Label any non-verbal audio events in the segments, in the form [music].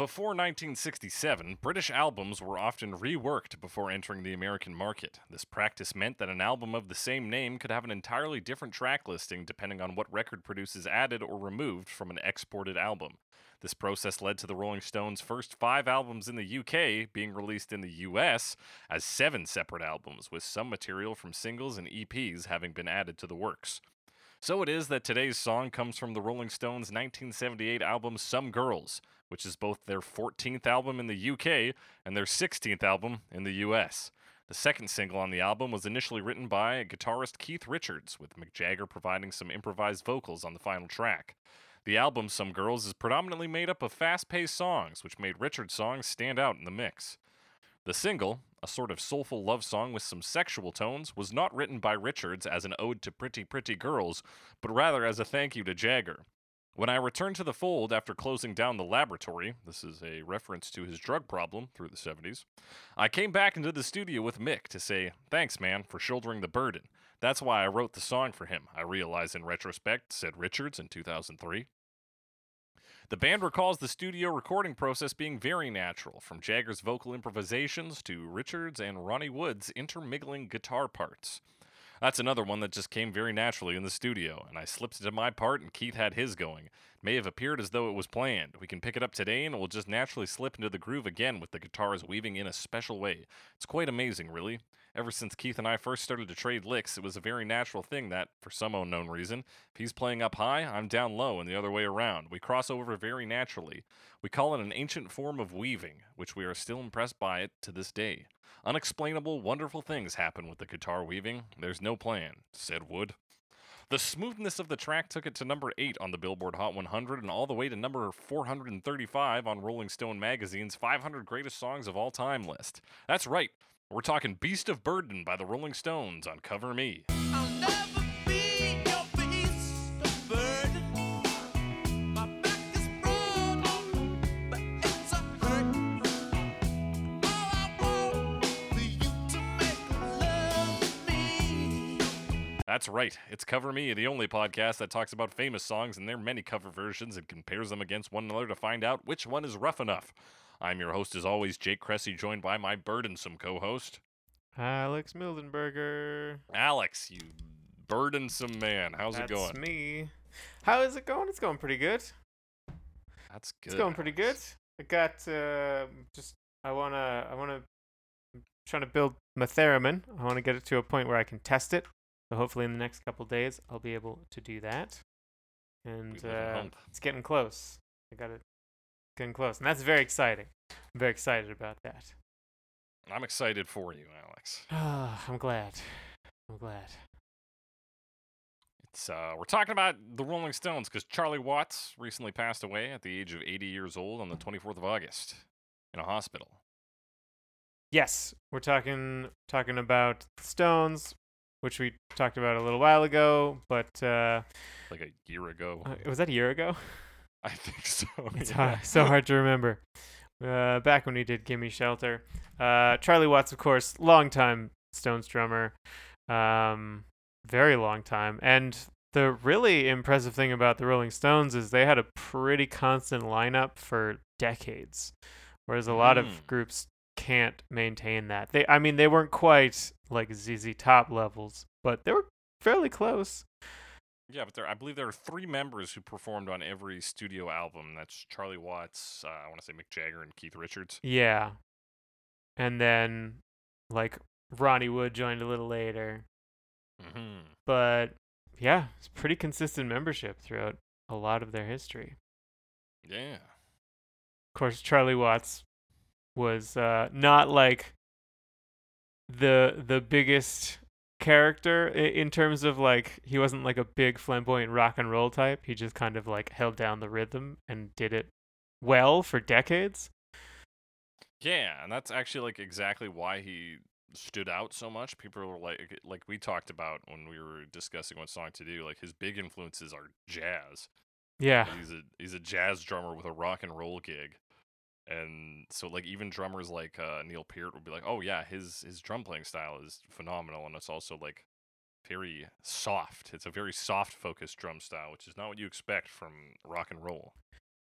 Before 1967, British albums were often reworked before entering the American market. This practice meant that an album of the same name could have an entirely different track listing depending on what record producers added or removed from an exported album. This process led to the Rolling Stones' first five albums in the UK being released in the US as seven separate albums, with some material from singles and EPs having been added to the works. So it is that today's song comes from the Rolling Stones' 1978 album Some Girls, which is both their 14th album in the UK and their 16th album in the US. The second single on the album was initially written by guitarist Keith Richards, with Mick Jagger providing some improvised vocals on the final track. The album Some Girls is predominantly made up of fast paced songs, which made Richards' songs stand out in the mix. The single, a sort of soulful love song with some sexual tones, was not written by Richards as an ode to pretty, pretty girls, but rather as a thank you to Jagger. When I returned to the fold after closing down the laboratory, this is a reference to his drug problem through the 70s, I came back into the studio with Mick to say, Thanks, man, for shouldering the burden. That's why I wrote the song for him, I realize in retrospect, said Richards in 2003. The band recalls the studio recording process being very natural, from Jagger's vocal improvisations to Richards and Ronnie Wood's intermingling guitar parts. That's another one that just came very naturally in the studio, and I slipped into my part and Keith had his going. It may have appeared as though it was planned. We can pick it up today and it will just naturally slip into the groove again with the guitars weaving in a special way. It's quite amazing, really. Ever since Keith and I first started to trade licks, it was a very natural thing that, for some unknown reason, if he's playing up high, I'm down low and the other way around. We cross over very naturally. We call it an ancient form of weaving, which we are still impressed by it to this day. Unexplainable, wonderful things happen with the guitar weaving. There's no plan, said Wood. The smoothness of the track took it to number 8 on the Billboard Hot 100 and all the way to number 435 on Rolling Stone magazine's 500 Greatest Songs of All Time list. That's right, we're talking Beast of Burden by the Rolling Stones on Cover Me. That's right. It's Cover Me, the only podcast that talks about famous songs and their many cover versions and compares them against one another to find out which one is rough enough. I'm your host, as always, Jake Cressy, joined by my burdensome co host, Alex Mildenberger. Alex, you burdensome man. How's That's it going? That's me. How is it going? It's going pretty good. That's good. It's going pretty good. I got uh, just I wanna I wanna I'm trying to build my theremin. I want to get it to a point where I can test it. So hopefully in the next couple days I'll be able to do that. And We live in uh, it's getting close. I got it getting close, and that's very exciting. I'm very excited about that. I'm excited for you, Alex. [sighs] Ah, I'm glad. I'm glad. It's uh, we're talking about the Rolling Stones because Charlie Watts recently passed away at the age of 80 years old on the 24th of August in a hospital. Yes, we're talking talking about the Stones, which we talked about a little while ago. But uh, Like a year ago, uh, was that a year ago? [laughs] [laughs] I think so. It's yeah. hard, so hard to remember. Uh, back when we did "Gimme Shelter," uh, Charlie Watts, of course, longtime Stones drummer, um, very long time. And the really impressive thing about the Rolling Stones is they had a pretty constant lineup for decades, whereas a lot Mm. of groups can't maintain that. They, I mean, they weren't quite like ZZ Top levels, but they were fairly close. Yeah, but there, I believe there are three members who performed on every studio album. That's Charlie Watts, uh, I want to say Mick Jagger, and Keith Richards. Yeah. And then like Ronnie Wood joined a little later. hmm But yeah, it's pretty consistent membership throughout a lot of their history. Yeah. Of course, Charlie Watts was uh, not like the the biggest character in terms of like he wasn't like a big flamboyant rock and roll type. He just kind of like held down the rhythm and did it well for decades. Yeah, and that's actually like exactly why he stood out so much. People were like, eh, like we talked about when we were discussing what song to do. Like his big influences are jazz. Yeah. He's a he's a jazz drummer with a rock and roll gig, and so like even drummers like uh, Neil Peart would be like, oh yeah, his his drum playing style is phenomenal, and it's also like very soft. It's a very soft focused drum style, which is not what you expect from rock and roll.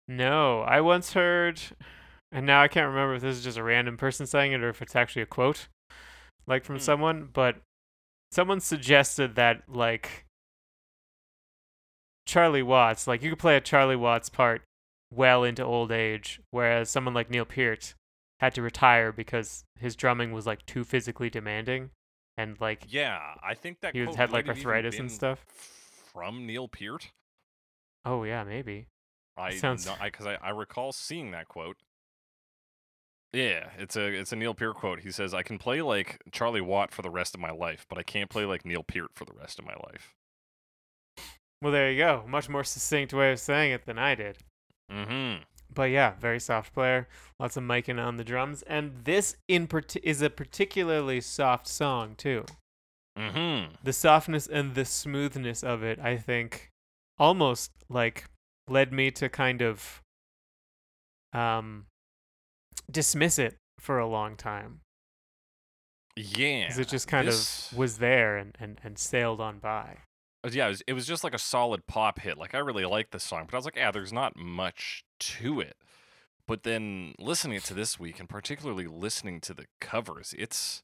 No, I once heard and now I can't remember if this is just a random person saying it or if it's actually a quote, like from Hmm. someone. But someone suggested that like Charlie Watts, like you could play a Charlie Watts part well into old age, whereas someone like Neil Peart had to retire because his drumming was like too physically demanding, and like Yeah, I think that He was- had, like, might have even arthritis and stuff. from Neil Peart. oh yeah maybe I sounds- because I, I I recall seeing that quote. Yeah, it's a it's a Neil Peart quote. He says, "I can play like Charlie Watt for the rest of my life, but I can't play like Neil Peart for the rest of my life." well there you go, much more succinct way of saying it than I did. Mm-hmm. But yeah, very soft player. Lots of miking on the drums, and this in part- is a particularly soft song too. Mm-hmm. The softness and the smoothness of it, I think, almost like led me to kind of um dismiss it for a long time Yeah. because it just kind this- of was there and, and, and sailed on by. Yeah, it was, it was just like a solid pop hit. Like I really like this song, but I was like, yeah, there's not much to it. But then listening to this week, and particularly listening to the covers, it's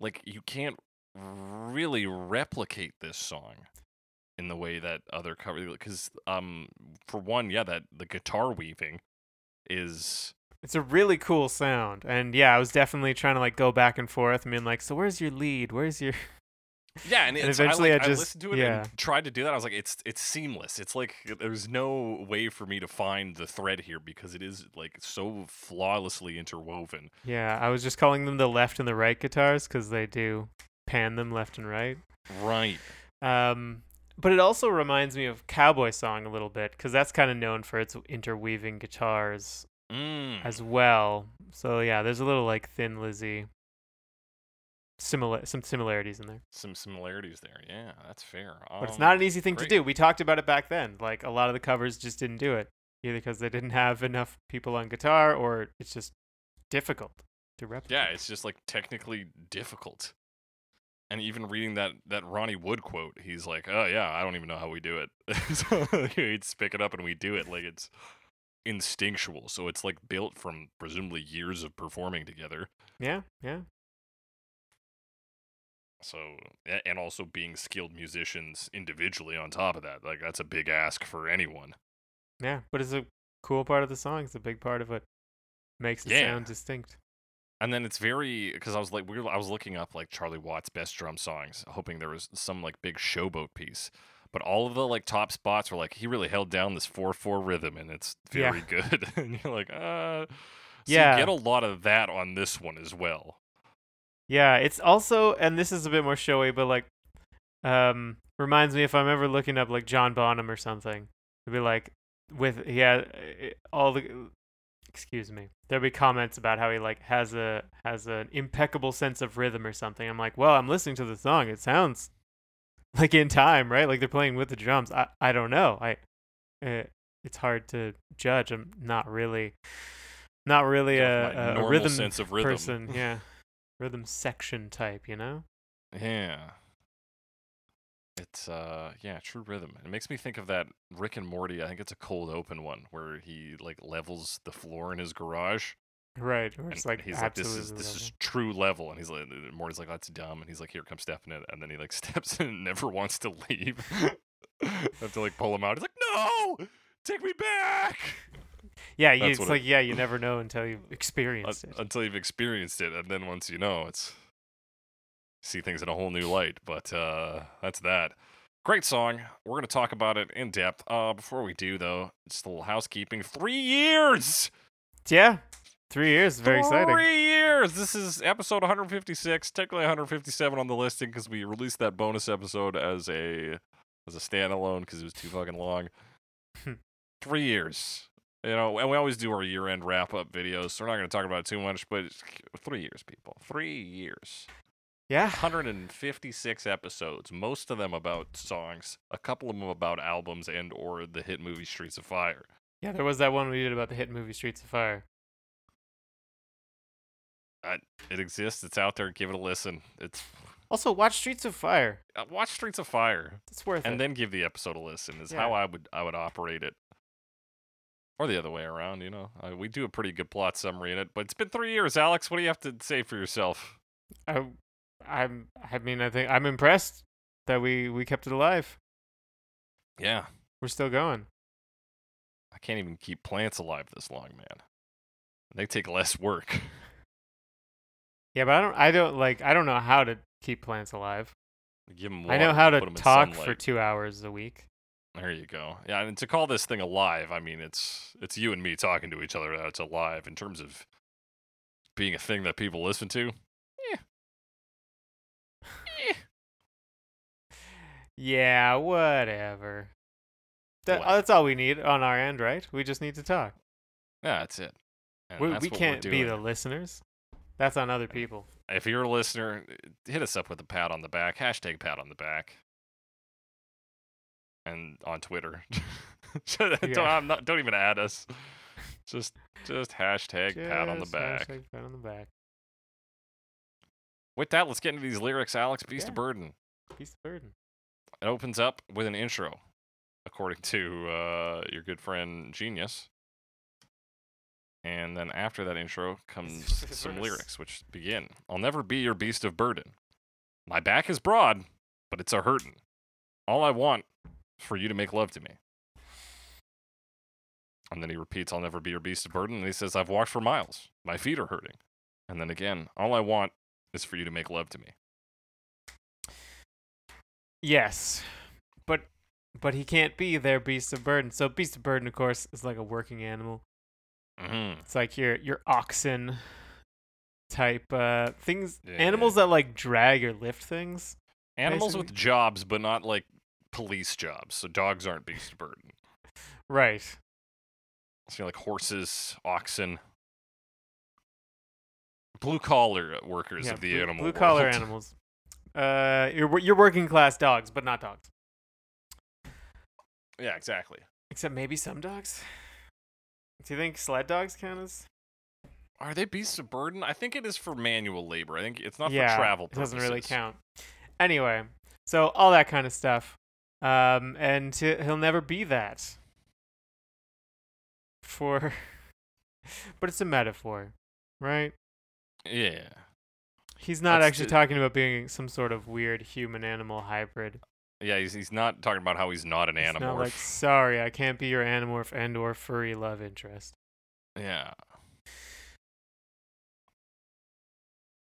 like you can't really replicate this song in the way that other covers. Because um, for one, yeah, that the guitar weaving is It's a really cool sound, and yeah, I was definitely trying to like go back and forth. I mean, like, so where's your lead? Where's your [laughs] Yeah, and, And eventually I, I like, I just- listened to it yeah. and tried to do that. I was like, it's it's seamless. It's like there's no way for me to find the thread here because it is like so flawlessly interwoven. Yeah, I was just calling them the left and the right guitars because they do pan them left and right. Right. Um, but it also reminds me of Cowboy Song a little bit because that's kind of known for its interweaving guitars Mm. as well. So yeah, there's a little like Thin Lizzy similar some similarities in there. Some similarities there. Yeah, that's fair. But it's Um, not an easy thing great. to do. We talked about it back then. Like a lot of the covers just didn't do it either because they didn't have enough people on guitar or it's just difficult to replicate. Yeah, it's just like technically difficult. And even reading that that Ronnie Wood quote, he's like, "Oh yeah, I don't even know how we do it." [laughs] so [laughs] he'd pick it up and we do it like it's instinctual. So it's like built from presumably years of performing together. Yeah, yeah. So and also being skilled musicians individually on top of that, like that's a big ask for anyone. Yeah, but it's a cool part of the song. It's a big part of what makes it Yeah. sound distinct. And then it's very because I was like we were, I was looking up like Charlie Watts best drum songs, hoping there was some like big showboat piece. But all of the like top spots were like he really held down this four four rhythm, and it's Yeah. very good. [laughs] and you're like, uh, so Yeah. you get a lot of that on this one as well. Yeah, it's also, and this is a bit more showy, but like, um, reminds me if I'm ever looking up like John Bonham or something, it'd be like with he had uh, all the, excuse me, there'd be comments about how he like has a has an impeccable sense of rhythm or something. I'm like, well, I'm listening to the song, it sounds like in time, right? Like they're playing with the drums. I I don't know, I, uh, it's hard to judge. I'm not really, not really a, a- a rhythm sense of rhythm. person, yeah, [laughs] rhythm section type, you know. Yeah. It's uh yeah, true rhythm. It makes me think of that Rick and Morty, I think it's a cold open one where he like levels the floor in his garage. Right, or it's like he's like, this is this is true level, and he's like, Morty's like, that's dumb, and he's like, here comes stepping it, and then he like [laughs] steps in and never wants to leave. I [laughs] have to like pull him out. He's like, no, take me back yeah. You, it's like it- yeah, you [laughs] never know until you've experienced it. until you've experienced it, and then once you know, it's see things in a whole new light. But uh, that's that. Great song. We're gonna talk about it in depth. Uh, before we do though, just a little housekeeping. Three years. Yeah, three years, very exciting. Three years. This is episode 156, technically 157 on the listing because we released that bonus episode as a as a standalone because it was too fucking long. [laughs] Three years. You know, and we always do our year-end wrap-up videos, so we're not going to talk about it too much. But it's- three years, people. Three years. Yeah, 156 episodes. Most of them about songs. A couple of them about albums and or the hit movie Streets of Fire. yeah. There was that one we did about the hit movie Streets of Fire. It exists. It's out there. Give it a listen. It's Also, watch Streets of Fire. uh, watch Streets of Fire. It's worth and it. then give the episode a listen is Yeah. how I would I would operate it. Or the other way around, you know. Uh, we do a pretty good plot summary in it, but it's been three years, Alex. What do you have to say for yourself? I, I'm. I mean, I think I'm impressed that we we kept it alive. Yeah, We're still going. I can't even keep plants alive this long, man. They take less work. [laughs] Yeah, but I don't. I don't like. I don't know how to keep plants alive. Give them I know how to talk for two hours a week. There you go. Yeah, and to call this thing alive, I mean it's it's you and me talking to each other that it's alive in terms of being a thing that people listen to. Yeah, yeah, whatever. That, What? that's all we need on our end, right? We just need to talk. Yeah, that's it. We, that's we can't be the listeners. That's on other people. If you're a listener, hit us up with a pat on the back. Hashtag pat on the back. And on Twitter. [laughs] don't, Yeah. I'm not, don't even add us. Just just hashtag pat on the back. pat on the back. With that, let's get into these lyrics, Alex. Beast Yeah. of Burden. Beast of burden. It opens up with an intro, according to uh, your good friend Genius. And then after that intro comes [laughs] some verse. lyrics, which begin I'll never be your beast of burden. My back is broad, but it's a hurtin'. All I want for you to make love to me. And then he repeats, I'll never be your beast of burden. And he says, I've walked for miles. My feet are hurting. And then again, all I want is for you to make love to me. Yes, but but he can't be their beast of burden. So beast of burden, of course, is like a working animal. Mm-hmm. It's like your your oxen type uh things, Yeah. animals that like drag or lift things. Animals with jobs, but not like police jobs. So dogs aren't beast of burden. Right. So like horses, oxen, blue collar workers yeah, of the blue, animal blue collar animals. Uh, your wor- your working class dogs, but not dogs. Yeah, exactly. Except maybe some dogs. Do you think sled dogs count as? Are they beasts of burden? I think it is for manual labor. I think it's not yeah, for travel it doesn't really count. Anyway, so all that kind of stuff, um, and he- he'll never be that. For, [laughs] but it's a metaphor, right? Yeah. He's not That's actually the- talking about being some sort of weird human-animal hybrid. Yeah, he's, he's not talking about how he's not an animorph. not like, sorry, I can't be your animorph and or furry love interest. Yeah.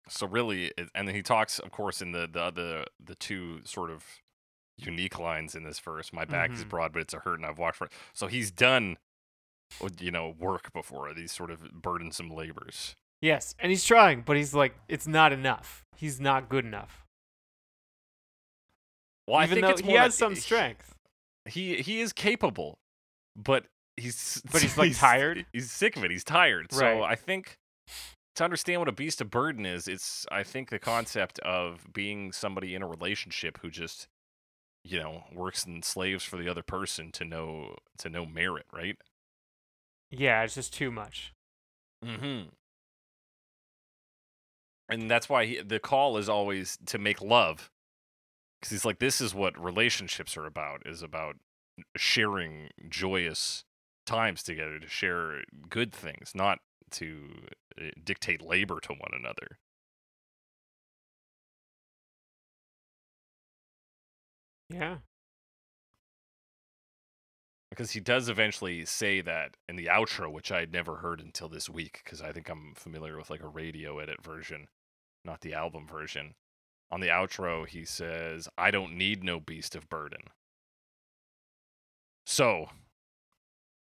So really, it, and then he talks, of course, in the the the the two sort of unique lines in this verse. My back is Mhm. broad, but it's a hurt, and I've walked for it. So he's done, you know, work before these sort of burdensome labors. Yes, and he's trying, but he's like, it's not enough. He's not good enough. Well, I Even think though he has some strength. He he is capable, but he's [laughs] But he's, like, tired? He's sick of it. He's tired. So I think to understand what a beast of burden is, it's I think the concept of being somebody in a relationship who just you know works and slaves for the other person to no to no merit, right? Yeah, it's just too much. Mm-hmm. And that's why he, the call is always to make love, because he's like, this is what relationships are about: is about sharing joyous times together, to share good things, not to uh, dictate labor to one another. Yeah. Because he does eventually say that in the outro, which I had never heard until this week, because I think I'm familiar with like a radio edit version, not the album version. On the outro, he says, I don't need no beast of burden. So,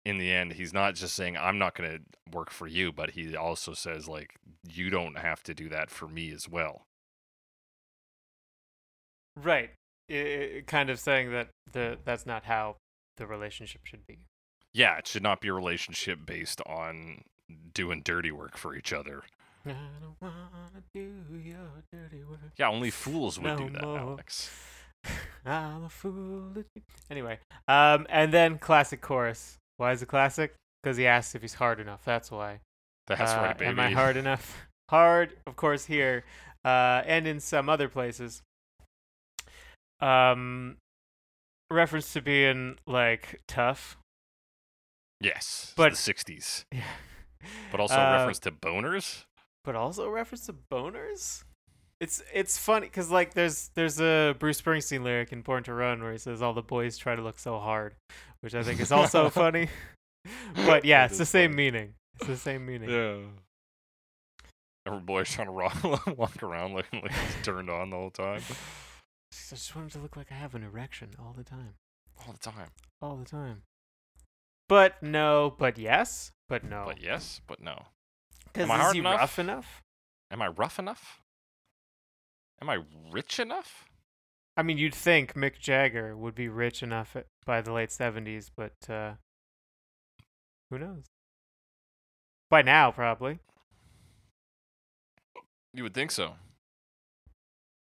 in the end, he's not just saying, I'm not going to work for you, but he also says, like, you don't have to do that for me as well. Right. I- I- kind of saying that the that's not how the relationship should be. Yeah, it should not be a relationship based on doing dirty work for each other. I don't wanna do your dirty work. Yeah, only fools would do that, more. Alex. [laughs] I'm a fool. [laughs] Anyway, um, and then classic chorus. Why is it classic? Because he asks if he's hard enough. That's why. That's Uh, right, baby. Am I hard enough? [laughs] Hard, of course, here, uh, and in some other places. Um, reference to being like tough. Yes, But- the '60s, Yeah. [laughs] but also Uh, reference to boners. but also reference to boners. It's it's funny because like there's there's a Bruce Springsteen lyric in Born to Run where he says all the boys try to look so hard, which I think is also [laughs] funny. But yeah, it's the same funny. meaning. It's the same meaning. Yeah. Every boy's trying to rock, [laughs] walk around looking like he's turned on the whole time. I just want him to look like I have an erection all the time, All the time. all the time. But no, but yes, but no. But yes, but no. Am I is hard he enough? rough enough? Am I rough enough? Am I rich enough? I mean, you'd think Mick Jagger would be rich enough at, by the late '70s, but uh, who knows? By now, probably. You would think so.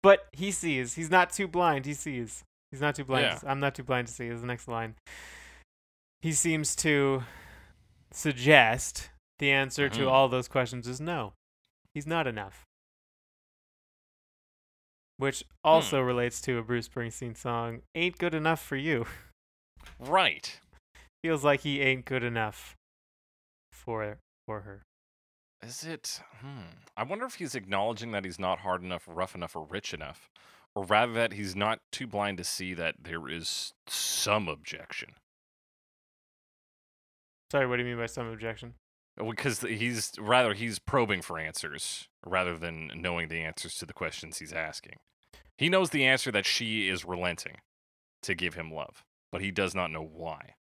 But he sees. He's not too blind. He sees. He's not too blind. Yeah. I'm not too blind to see. Is the next line. He seems to suggest the answer to Mhm. all those questions is no. He's not enough. Which also relates to a Bruce Springsteen song, "Ain't Good Enough for You." Right. Feels like he ain't good enough for for her. Is it? Hmm. I wonder if he's acknowledging that he's not hard enough, rough enough, or rich enough, or rather that he's not too blind to see that there is some objection. Sorry, what do you mean by some objection? Because he's rather he's probing for answers rather than knowing the answers to the questions he's asking. He knows the answer that she is relenting to give him love, but he does not know why.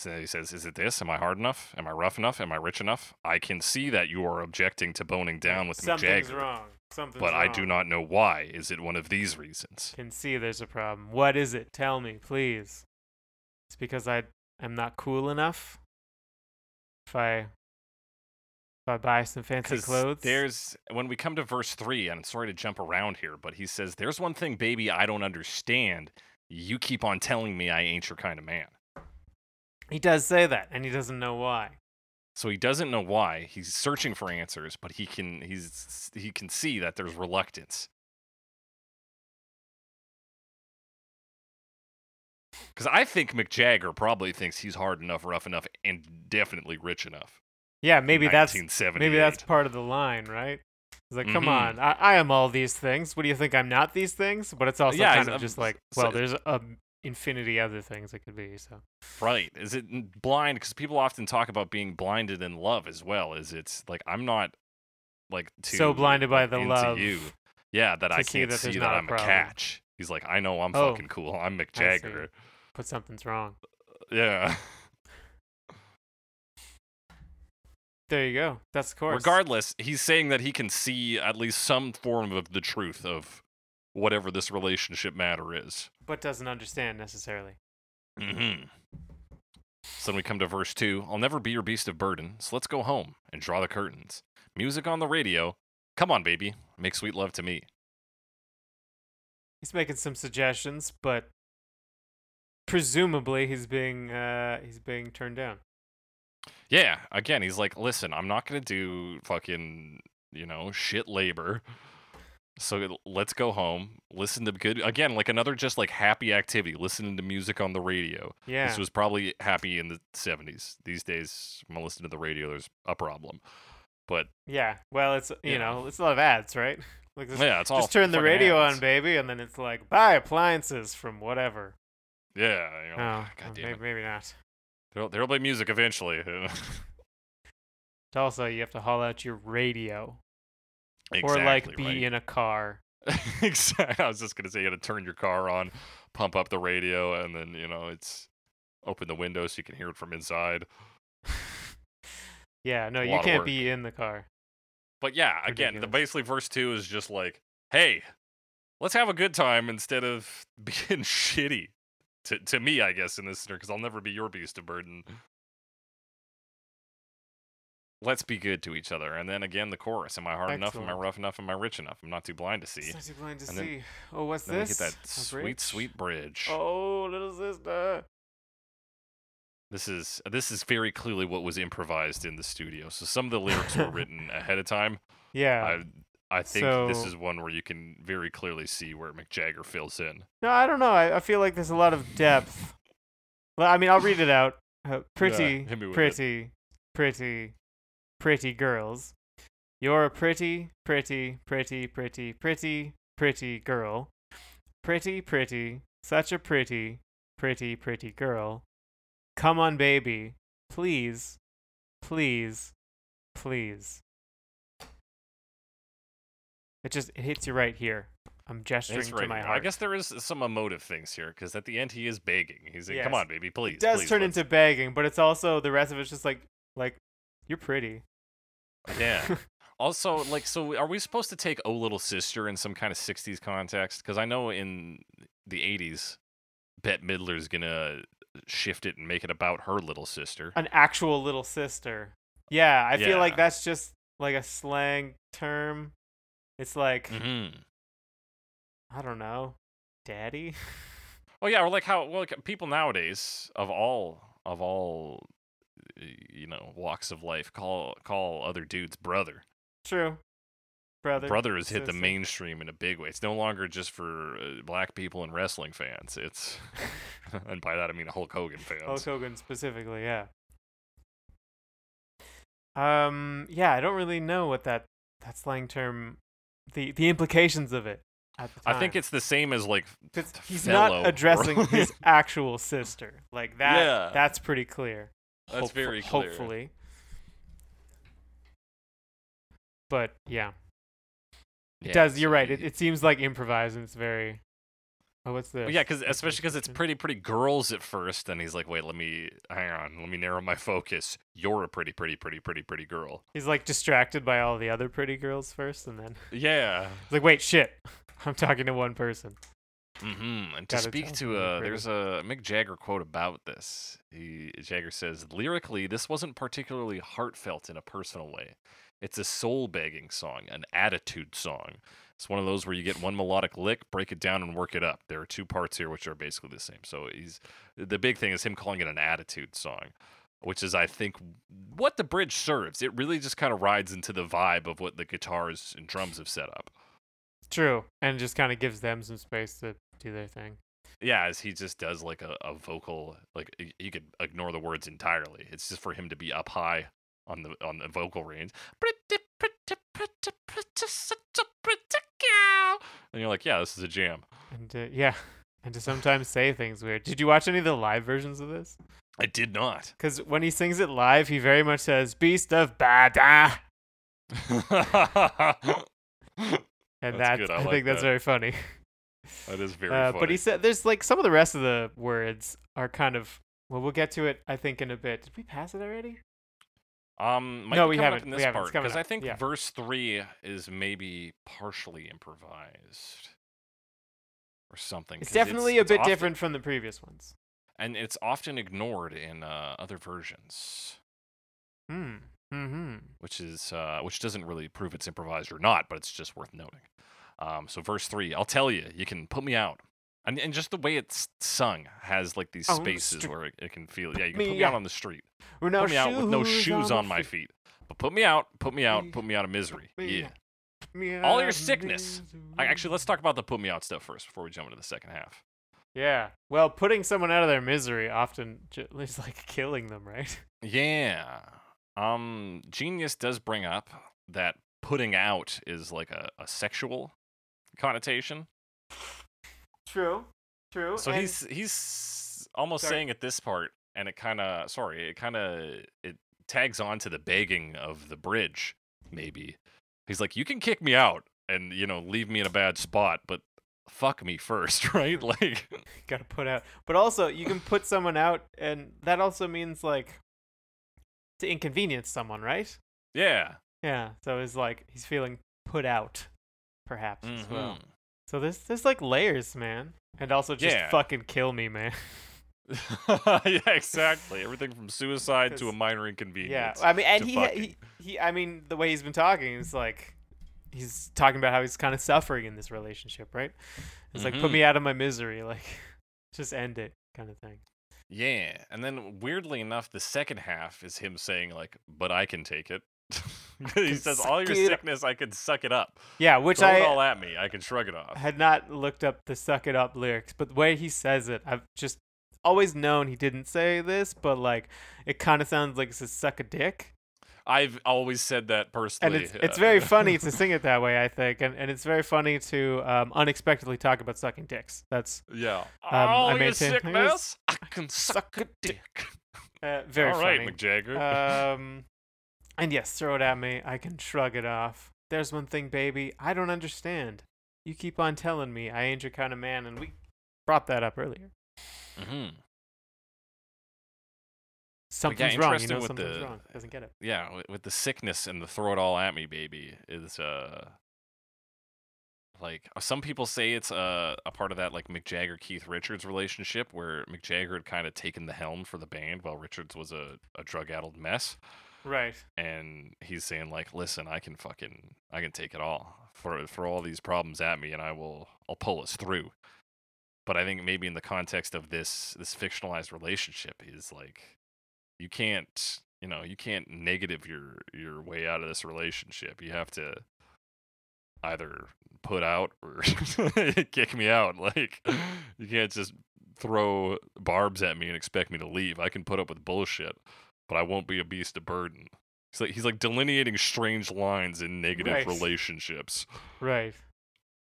So he says, Is it this? Am I hard enough? Am I rough enough? Am I rich enough? I can see that you are objecting to boning down with Mick Something's Jagger, wrong. Something's but. I do not know why. Is it one of these reasons? I can see there's a problem. What is it? Tell me, please. It's because I am not cool enough. If I if I buy some fancy clothes. there's when we come to verse three, and I'm sorry to jump around here, but he says, "There's one thing, baby, I don't understand. You keep on telling me I ain't your kind of man." He does say that, and he doesn't know why. So he doesn't know why. He's searching for answers, but he can he's he can see that there's reluctance. Because I think Mick Jagger probably thinks he's hard enough, rough enough, and definitely rich enough. Yeah, maybe that's maybe that's part of the line, right? He's like, come Mhm. on, I, I am all these things. What do you think? I'm not these things. But it's also Yeah, kind of um, just like, so- well, there's a infinity other things it could be. So Right. Is it blind? Because people often talk about being blinded in love as well. Is it's like I'm not like too So blinded by the into love you. Yeah, that I can't that see that not a I'm a problem. catch. He's like, I know I'm Oh, fucking cool. I'm Mick Jagger. but something's wrong. Yeah. [laughs] There you go. That's the course. Regardless, he's saying that he can see at least some form of the truth of whatever this relationship matter is. But doesn't understand necessarily. Mm-hmm. So then we come to verse two. I'll never be your beast of burden, so let's go home and draw the curtains. Music on the radio. Come on, baby. Make sweet love to me. He's making some suggestions, but presumably he's being uh he's being turned down. Yeah, again, he's like, listen, I'm not gonna do fucking, you know, shit labor. So let's go home, listen to good again, like another just like happy activity, listening to music on the radio. Yeah. This was probably happy in the 70s. These days, when I listen to the radio, there's a problem. But yeah. Well, it's you Yeah. know, it's a lot of ads, right? [laughs] Like this, yeah, it's all just turn the radio ads. on, baby, and then it's like buy appliances from whatever. Yeah, you know, Oh, God maybe, maybe not. There'll, there'll be music eventually. [laughs] Also, you have to haul out your radio, exactly, or like be right? in a car. [laughs] exactly. I was just gonna say you got to turn your car on, pump up the radio, and then you know it's open the window so you can hear it from inside. [laughs] yeah, no, you can't be in the car. But yeah, again, the basically verse two is just like, hey, let's have a good time instead of [laughs] being shitty. To to me, I guess in this because I'll never be your beast of burden. Let's be good to each other, and then again the chorus: Am I hard enough? Am I rough enough? Am I rich enough? I'm not too blind to see. Not too blind to And then- see. oh, what's Then we this? get that A sweet, bridge? sweet bridge. Oh, little sister. This is this is very clearly what was improvised in the studio. So some of the lyrics were [laughs] written ahead of time. Yeah. I I think this is one where you can very clearly see where Mick Jagger fills in. No, I don't know. I, I feel like there's a lot of depth. Well, I mean, I'll read it out. Uh, pretty, me with it. pretty, pretty, girls. You're a pretty, pretty, pretty, pretty, pretty, pretty girl. Pretty, pretty, such a pretty, pretty, pretty girl. Come on, baby. Please, please, please. It just it hits you right here. I'm gesturing to right my here. heart. I guess there is some emotive things here because at the end he is begging. He's like, "Come on, baby, please." it does please, turn let's-" into begging, but it's also the rest of it's just like like you're pretty. Yeah. [laughs] Also, like, so are we supposed to take "Oh Little Sister" in some kind of '60s context? Because I know in the '80s, Bette Midler's gonna shift it and make it about her little sister. An actual little sister. Yeah, I feel like that's just like a slang term. It's like Mm-hmm. I don't know, daddy. [laughs] Oh yeah, or like how well like, people nowadays of all of all y- you know walks of life call call other dudes brother. True, brother. brother has hit the mainstream in a big way. It's no longer just for uh, black people and wrestling fans. It's [laughs] and by that I mean Hulk Hogan fans. Hulk Hogan specifically, yeah. Um, yeah, I don't really know what that that slang term, the the implications of it. I think it's the same as like he's not addressing his [laughs] actual sister. Like that. Yeah. That's pretty clear. That's Hopeful- very clear. Hopefully. But yeah, it Yeah, does. You're right. It, it seems like improvised and it's very. Oh, what's this? Well, yeah, because especially because it's pretty pretty girls at first, and he's like, wait, let me hang on, let me narrow my [laughs] focus. You're a pretty pretty pretty pretty pretty girl. He's like distracted by all the other pretty girls first, and then Yeah. he's like, "Wait, shit! [laughs] I'm talking to one person." Mm-hmm. And to Gotta speak to them they're uh, there's a Mick Jagger quote about this. He Jagger says lyrically, this wasn't particularly heartfelt in a personal way. It's a soul begging song, an attitude song. It's one of those where you get one melodic lick, break it down, and work it up. There are two parts here which are basically the same. So he's the big thing is him calling it an attitude song, which is I think what the bridge serves. It really just kind of rides into the vibe of what the guitars and drums have set up. True, and just kind of gives them some space to do their thing. Yeah, as he just does like a, a vocal, like you could ignore the words entirely. It's just for him to be up high on the on the vocal range. Pretty, pretty, pretty, pretty, such a pretty girl. And you're like, yeah, this is a jam. And uh, yeah, [laughs] and to sometimes say things weird. Did you watch any of the live versions of this? I did not. Because when he sings it live, he very much says "Beast of Bada," [laughs] and That's that's, good, I I, like think that's that. very funny. [laughs] that is very Uh, funny. but he said there's like some of the rest of the words are kind of well, we'll get to it I think in a bit. Did we pass it already? um, might No, be we haven't. in We this haven't. Part because I think Yeah. verse three is maybe partially improvised or something. It's definitely a it's bit often- different from the previous ones. and it's often ignored in uh, other versions. Hmm. Hmm. which is uh, which doesn't really prove it's improvised or not, but it's just worth noting. Um, so verse three, I'll tell you, you can put me out, and and just the way it's sung has like these On the spaces where it, it can feel. Yeah, you can put me out out. on the street, put me out with no shoes shoes on my feet. feet, but put me out, put me out, put me out of misery. me Yeah. out. All your sickness. I, actually, let's talk about the put me out stuff first before we jump into the second half. Yeah. Well, putting someone out of their misery often [laughs] is like killing them, right? Yeah. Um, Genius does bring up that putting out is like a, a sexual connotation. True. True. So and- he's he's almost Sorry. saying at this part, and it kind of sorry, it kind of it tags on to the begging of the bridge. Maybe he's like, you can kick me out and you know leave me in a bad spot, but fuck me first, [laughs] right? Hmm. Like, [laughs] gotta put out. But also, you can put someone out, and that also means like to inconvenience someone, right? yeah. Yeah. So it's like he's feeling put out, perhaps as mm-hmm. well. So there's there's like layers, man, and also just Yeah. fucking kill me, man. [laughs] yeah, exactly. Everything from suicide to a minor inconvenience. yeah. I mean, and he, fucking. he he. I mean, the way he's been talking is like he's talking about how he's kind of suffering in this relationship, right? It's like put me mm-hmm. out of my misery, [laughs] like just end it, kind of thing. Yeah, and then weirdly enough, the second half is him saying like, "But I can take it." [laughs] he says, "All your suck it up." sickness, I can suck it up. Yeah, which Throw I it all at me, I can shrug it off." had not looked up the suck it up lyrics, but the way he says it, I've just always known he didn't say this, but like it kind of sounds like it's a suck a dick. I've always said that personally. And it's it's uh, very [laughs] funny to sing it that way, I think, and and it's very funny to um, unexpectedly talk about sucking dicks. That's Yeah. Um, oh, I you maintain- sick I can [laughs] suck a dick. uh, very All right, funny. McJagger. um, and yes, throw it at me. I can shrug it off. There's one thing, baby, I don't understand. You keep on telling me I ain't your kind of man, and we brought that up earlier. Mm-hmm. Something's wrong. You know with something's the- wrong. Doesn't get it. Yeah, with, with the sickness and the throw it all at me, baby, is uh. Like uh, some people say it's a, a part of that like Mick Jagger Keith Richards relationship where Mick Jagger had kind of taken the helm for the band while Richards was a, a drug addled mess. Right. and he's saying like listen i can fucking i can take it all for for all these problems at me and i will i'll pull us through. But i think maybe in the context of this this fictionalized relationship is like you can't you know you can't negative your your way out of this relationship. You have to either put out or [laughs] kick me out. [laughs] Like you can't just throw barbs at me and expect me to leave. I can put up with bullshit but I won't be a beast of burden. He's like he's like delineating strange lines in negative Right. relationships. Right.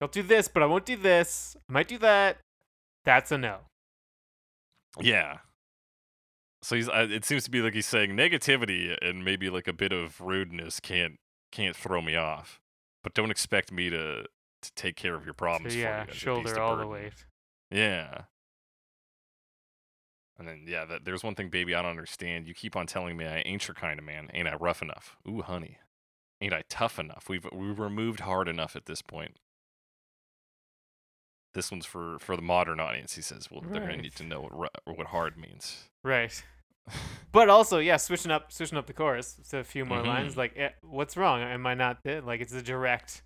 I'll do this, but I won't do this. I might do that. That's a no. Yeah. So he's uh, it seems to be like he's saying negativity and maybe like a bit of rudeness can't can't throw me off. But don't expect me to to take care of your So problems yeah, for you. shoulder all the weight. Yeah. And then yeah, that, there's one thing, baby, I don't understand. You keep on telling me I ain't your kind of man. Ain't I rough enough? Ooh, honey. Ain't I tough enough? We've we've removed hard enough at this point. This one's for for the modern audience. He says, well, they're gonna need to know what what hard means. Right. [laughs] But also, yeah, switching up, switching up the chorus. So a few more lines. Mhm. Like, eh, what's wrong? Am I not? Like, it's a direct.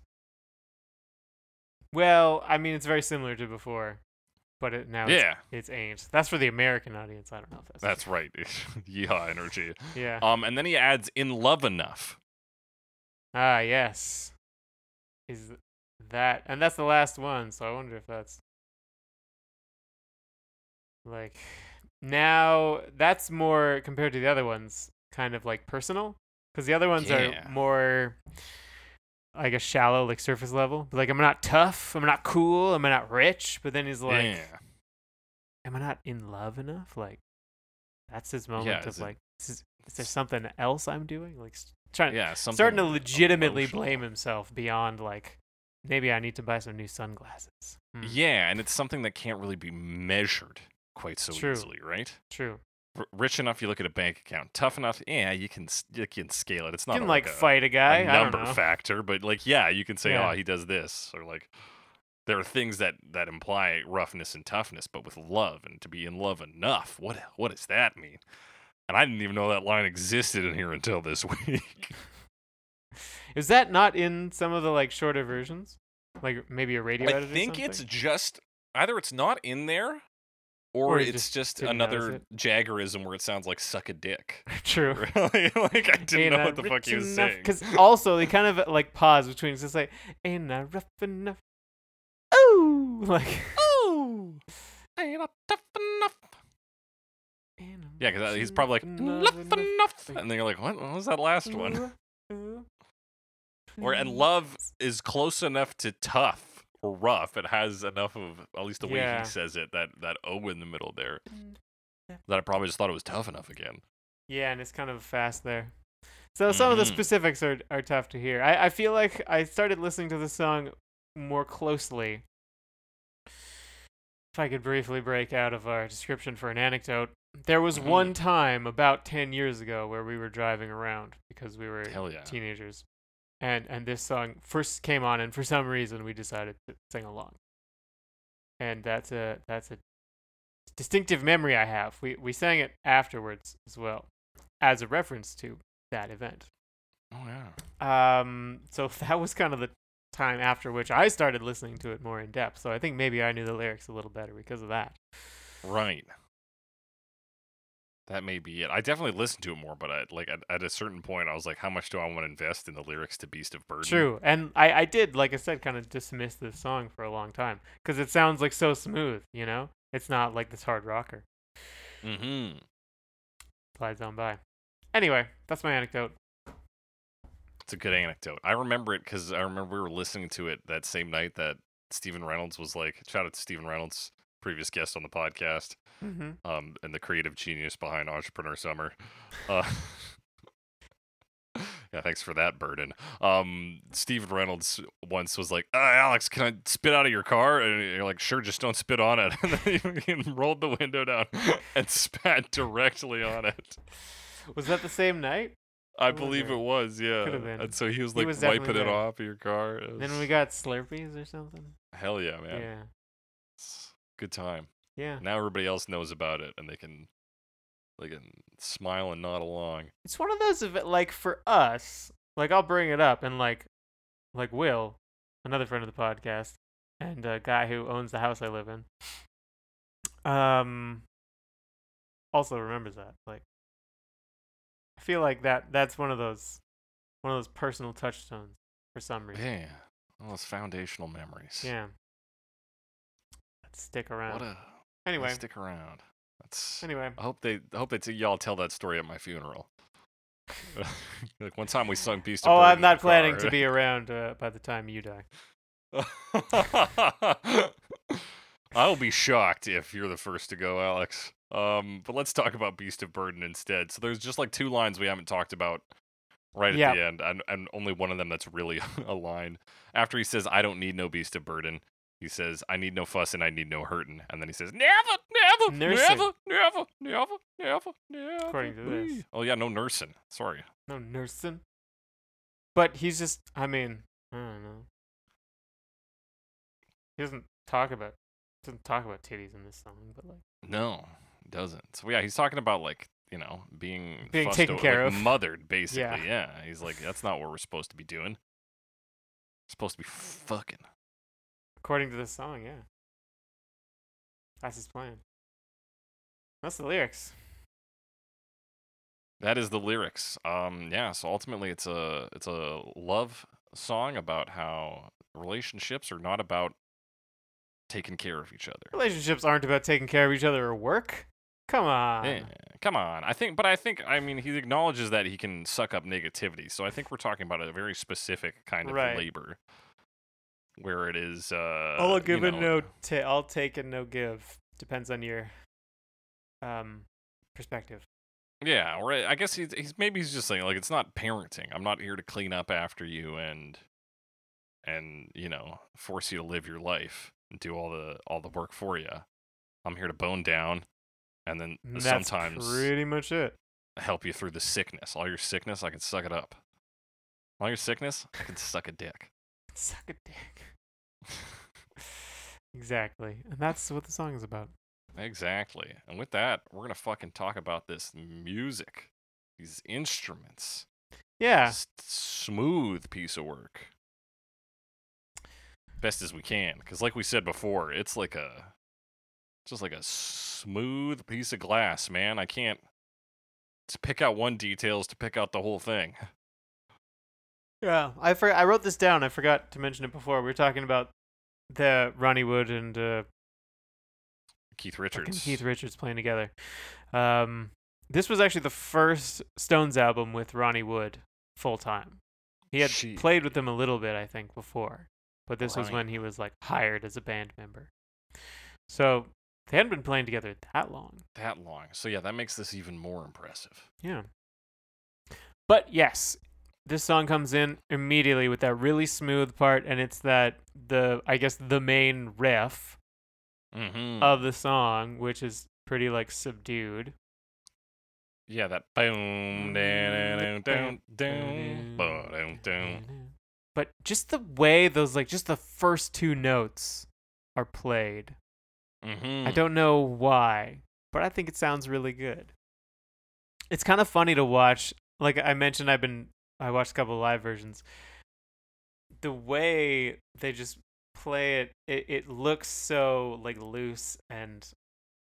Well, I mean, it's very similar to before, but it now yeah, it's, it's ain't. That's for the American audience. I don't know if that's. that's [laughs] right. [laughs] Yeehaw energy. Yeah. Um, and then he adds in love enough. Ah, yes. Is that and that's the last one, so I wonder if that's like now that's more compared to the other ones, kind of like personal, because the other ones Yeah. are more like a shallow, like surface level. Like I'm not tough, I'm not cool, I'm not rich, but then he's like, yeah. am I not in love enough? Like that's his moment Yeah, of it- like, is, is there something else I'm doing? Like trying Yeah, starting to legitimately emotional. blame himself beyond like maybe I need to buy some new sunglasses. Hmm, Yeah, and it's something that can't really be measured quite so True. easily, right? True. R- rich enough, you look at a bank account. Tough enough, yeah, you can you can scale it. It's You not can a- like a, fight a a guy. I don't number know. factor, but like yeah, you can say, Yeah. oh, he does this, or like there are things that that imply roughness and toughness, but with love and to be in love enough. What what does that mean? And I didn't even know that line existed in here until this [laughs] week. Is that not in some of the like shorter versions? Like maybe a radio I edit or think it's just either it's not in there or, Or it's just just, another it. Jaggerism where it sounds like suck a dick. [laughs] true. [laughs] Really? [laughs] like I didn't Ain't know what the fuck he was enough? saying. Because also they kind of like pause between. It's just like, ain't I rough enough? Ooh, like. Ooh, ain't I tough enough? Yeah, because uh, he's probably like enough, enough and then you're like, what? What was that last one? Or and love is close enough to tough or rough. It has enough of at least the way Yeah. he says it that that O in the middle there that I probably just thought it was tough enough again. Yeah, and it's kind of fast there. So some of the Mhm. specifics are, are tough to hear. I, I feel like I started listening to the song more closely. If I could briefly break out of our description for an anecdote, there was Mhm. one time about 10 years ago where we were driving around because we were Hell yeah. teenagers. And and this song first came on and for some reason we decided to sing along. And that's a that's a distinctive memory I have. We we sang it afterwards as well as a reference to that event. Oh yeah. Um so [laughs] that was kind of the time after which I started listening to it more in depth. So I think maybe I knew the lyrics a little better because of that. Right. That may be it. I definitely listened to it more, but I, like at, at a certain point, I was like, how much do I want to invest in the lyrics to Beast of Burden? True. And I, I did, like I said, kind of dismiss this song for a long time because it sounds like so smooth, you know? It's not like this hard rocker. Mm-hmm. Slides on by. Anyway, that's my anecdote. It's a good anecdote. I remember it because I remember we were listening to it that same night that Stephen Reynolds was like, shout out to Stephen Reynolds, previous guest on the podcast, Mm-hmm. um, and the creative genius behind Entrepreneur Summer. Uh, [laughs] yeah, thanks for that burden. Um, Stephen Reynolds once was like, uh, Alex, can I spit out of your car? And you're like, sure, just don't spit on it. [laughs] And then he he rolled the window down [laughs] and spat directly on it. Was that the same night? I believe it? was, yeah. Could've been. And so he was He like was wiping it off of your car. It Then we got Slurpees or something. hell yeah, man. Yeah. Good time. Yeah. Now everybody else knows about it, and they can they can smile and nod along. It's one of those of it like for us, like I'll bring it up and like like Will, another friend of the podcast, and a guy who owns the house I live in. Um also remembers that. Like I feel like that that's one of those one of those personal touchstones for some reason. Yeah, all those foundational memories. Yeah. Let's stick around. What a anyway. stick around. That's. Anyway. I hope they. I hope they. T- y'all tell that story at my funeral. [laughs] like one time we sung "Beast of Oh, I'm not planning car. to be around uh, by the time you die. [laughs] I'll be shocked if you're the first to go, Alex. Um, but let's talk about Beast of Burden instead. So there's just like two lines we haven't talked about right at Yeah. the end, and, and only one of them that's really [laughs] a line. After he says, "I don't need no beast of burden," he says, "I need no fuss and I need no hurtin'," and then he says, "Never, never, Nursing. never, never, never, never, never." According to this. Oh yeah, no nursing. Sorry. No nursing. But he's just I mean, I don't know. He doesn't talk about doesn't talk about titties in this song, but like No, doesn't. So yeah, he's talking about like you know being Being taken o- care like, of. mothered, [laughs] basically. Yeah. Yeah. he's like that's not what we're supposed to be doing. We're supposed to be fucking. According to this song, yeah. That's his plan. That's the lyrics. That is the lyrics. Um, yeah. So ultimately, it's a it's a love song about how relationships are not about taking care of each other. Relationships aren't about taking care of each other or work. Come on. Yeah, come on. I think, but I think, I mean, he acknowledges that he can suck up negativity. So I think we're talking about a very specific kind of Right. labor, where it is. Uh, I'll give and know, no ta- I'll take and no give. Depends on your um perspective. Yeah, or I guess he's, he's maybe he's just saying like it's not parenting. I'm not here to clean up after you and and you know force you to live your life and do all the all the work for you. I'm here to bone down and then That's sometimes pretty much it. help you through the sickness. All your sickness, I can suck it up. All your sickness, I can suck a dick. Suck a dick. [laughs] Exactly. And that's what the song is about. exactly. And with that, we're gonna fucking talk about this music, these instruments. Yeah. s- smooth piece of work best as we can because like we said before it's like a just like a smooth piece of glass man i can't to pick out one details to pick out the whole thing [laughs] Yeah. I for- I wrote this down. I forgot to mention it before. We were talking about the Ronnie Wood and uh, keith richards Keith Richards playing together. Um, this was actually the first Stones album with Ronnie Wood full time. He had played with them a little bit, I think, before, but this was Right. when he was like hired as a band member. So they hadn't been playing together that long. that long so yeah that makes this even more impressive Yeah. But yes, this song comes in immediately with that really smooth part, and it's that the I guess the main riff mm-hmm. of the song, which is pretty like subdued. yeah that boom down down down down down But just the way those like just the first two notes are played. mm-hmm. I don't know why, but I think it sounds really good. It's kind of funny to watch. Like I mentioned, I've been I watched a couple of live versions. The way they just play it, it, it looks so like loose and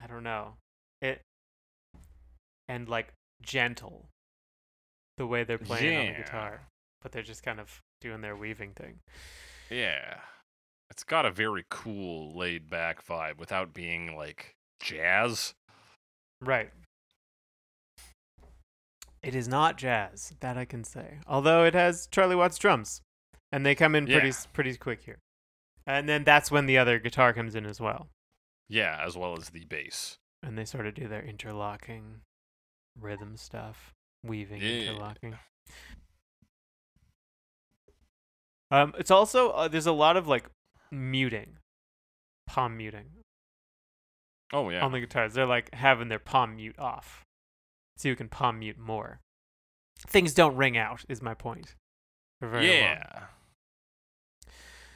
I don't know it and like gentle. The way they're playing on the guitar, but they're just kind of doing their weaving thing. Yeah. It's got a very cool, laid back vibe without being like jazz. Right. It is not jazz, that I can say. Although it has Charlie Watts drums, and they come in pretty Yeah. s pretty quick here. And then that's when the other guitar comes in as well, Yeah, as well as the bass. and they sort of do their interlocking rhythm stuff, weaving, Yeah. interlocking. Um, it's also uh, there's a lot of like muting, palm muting Oh yeah. on the guitars. They're like having their palm mute off, so you can palm mute more. Things don't ring out, is my point. Very long. yeah.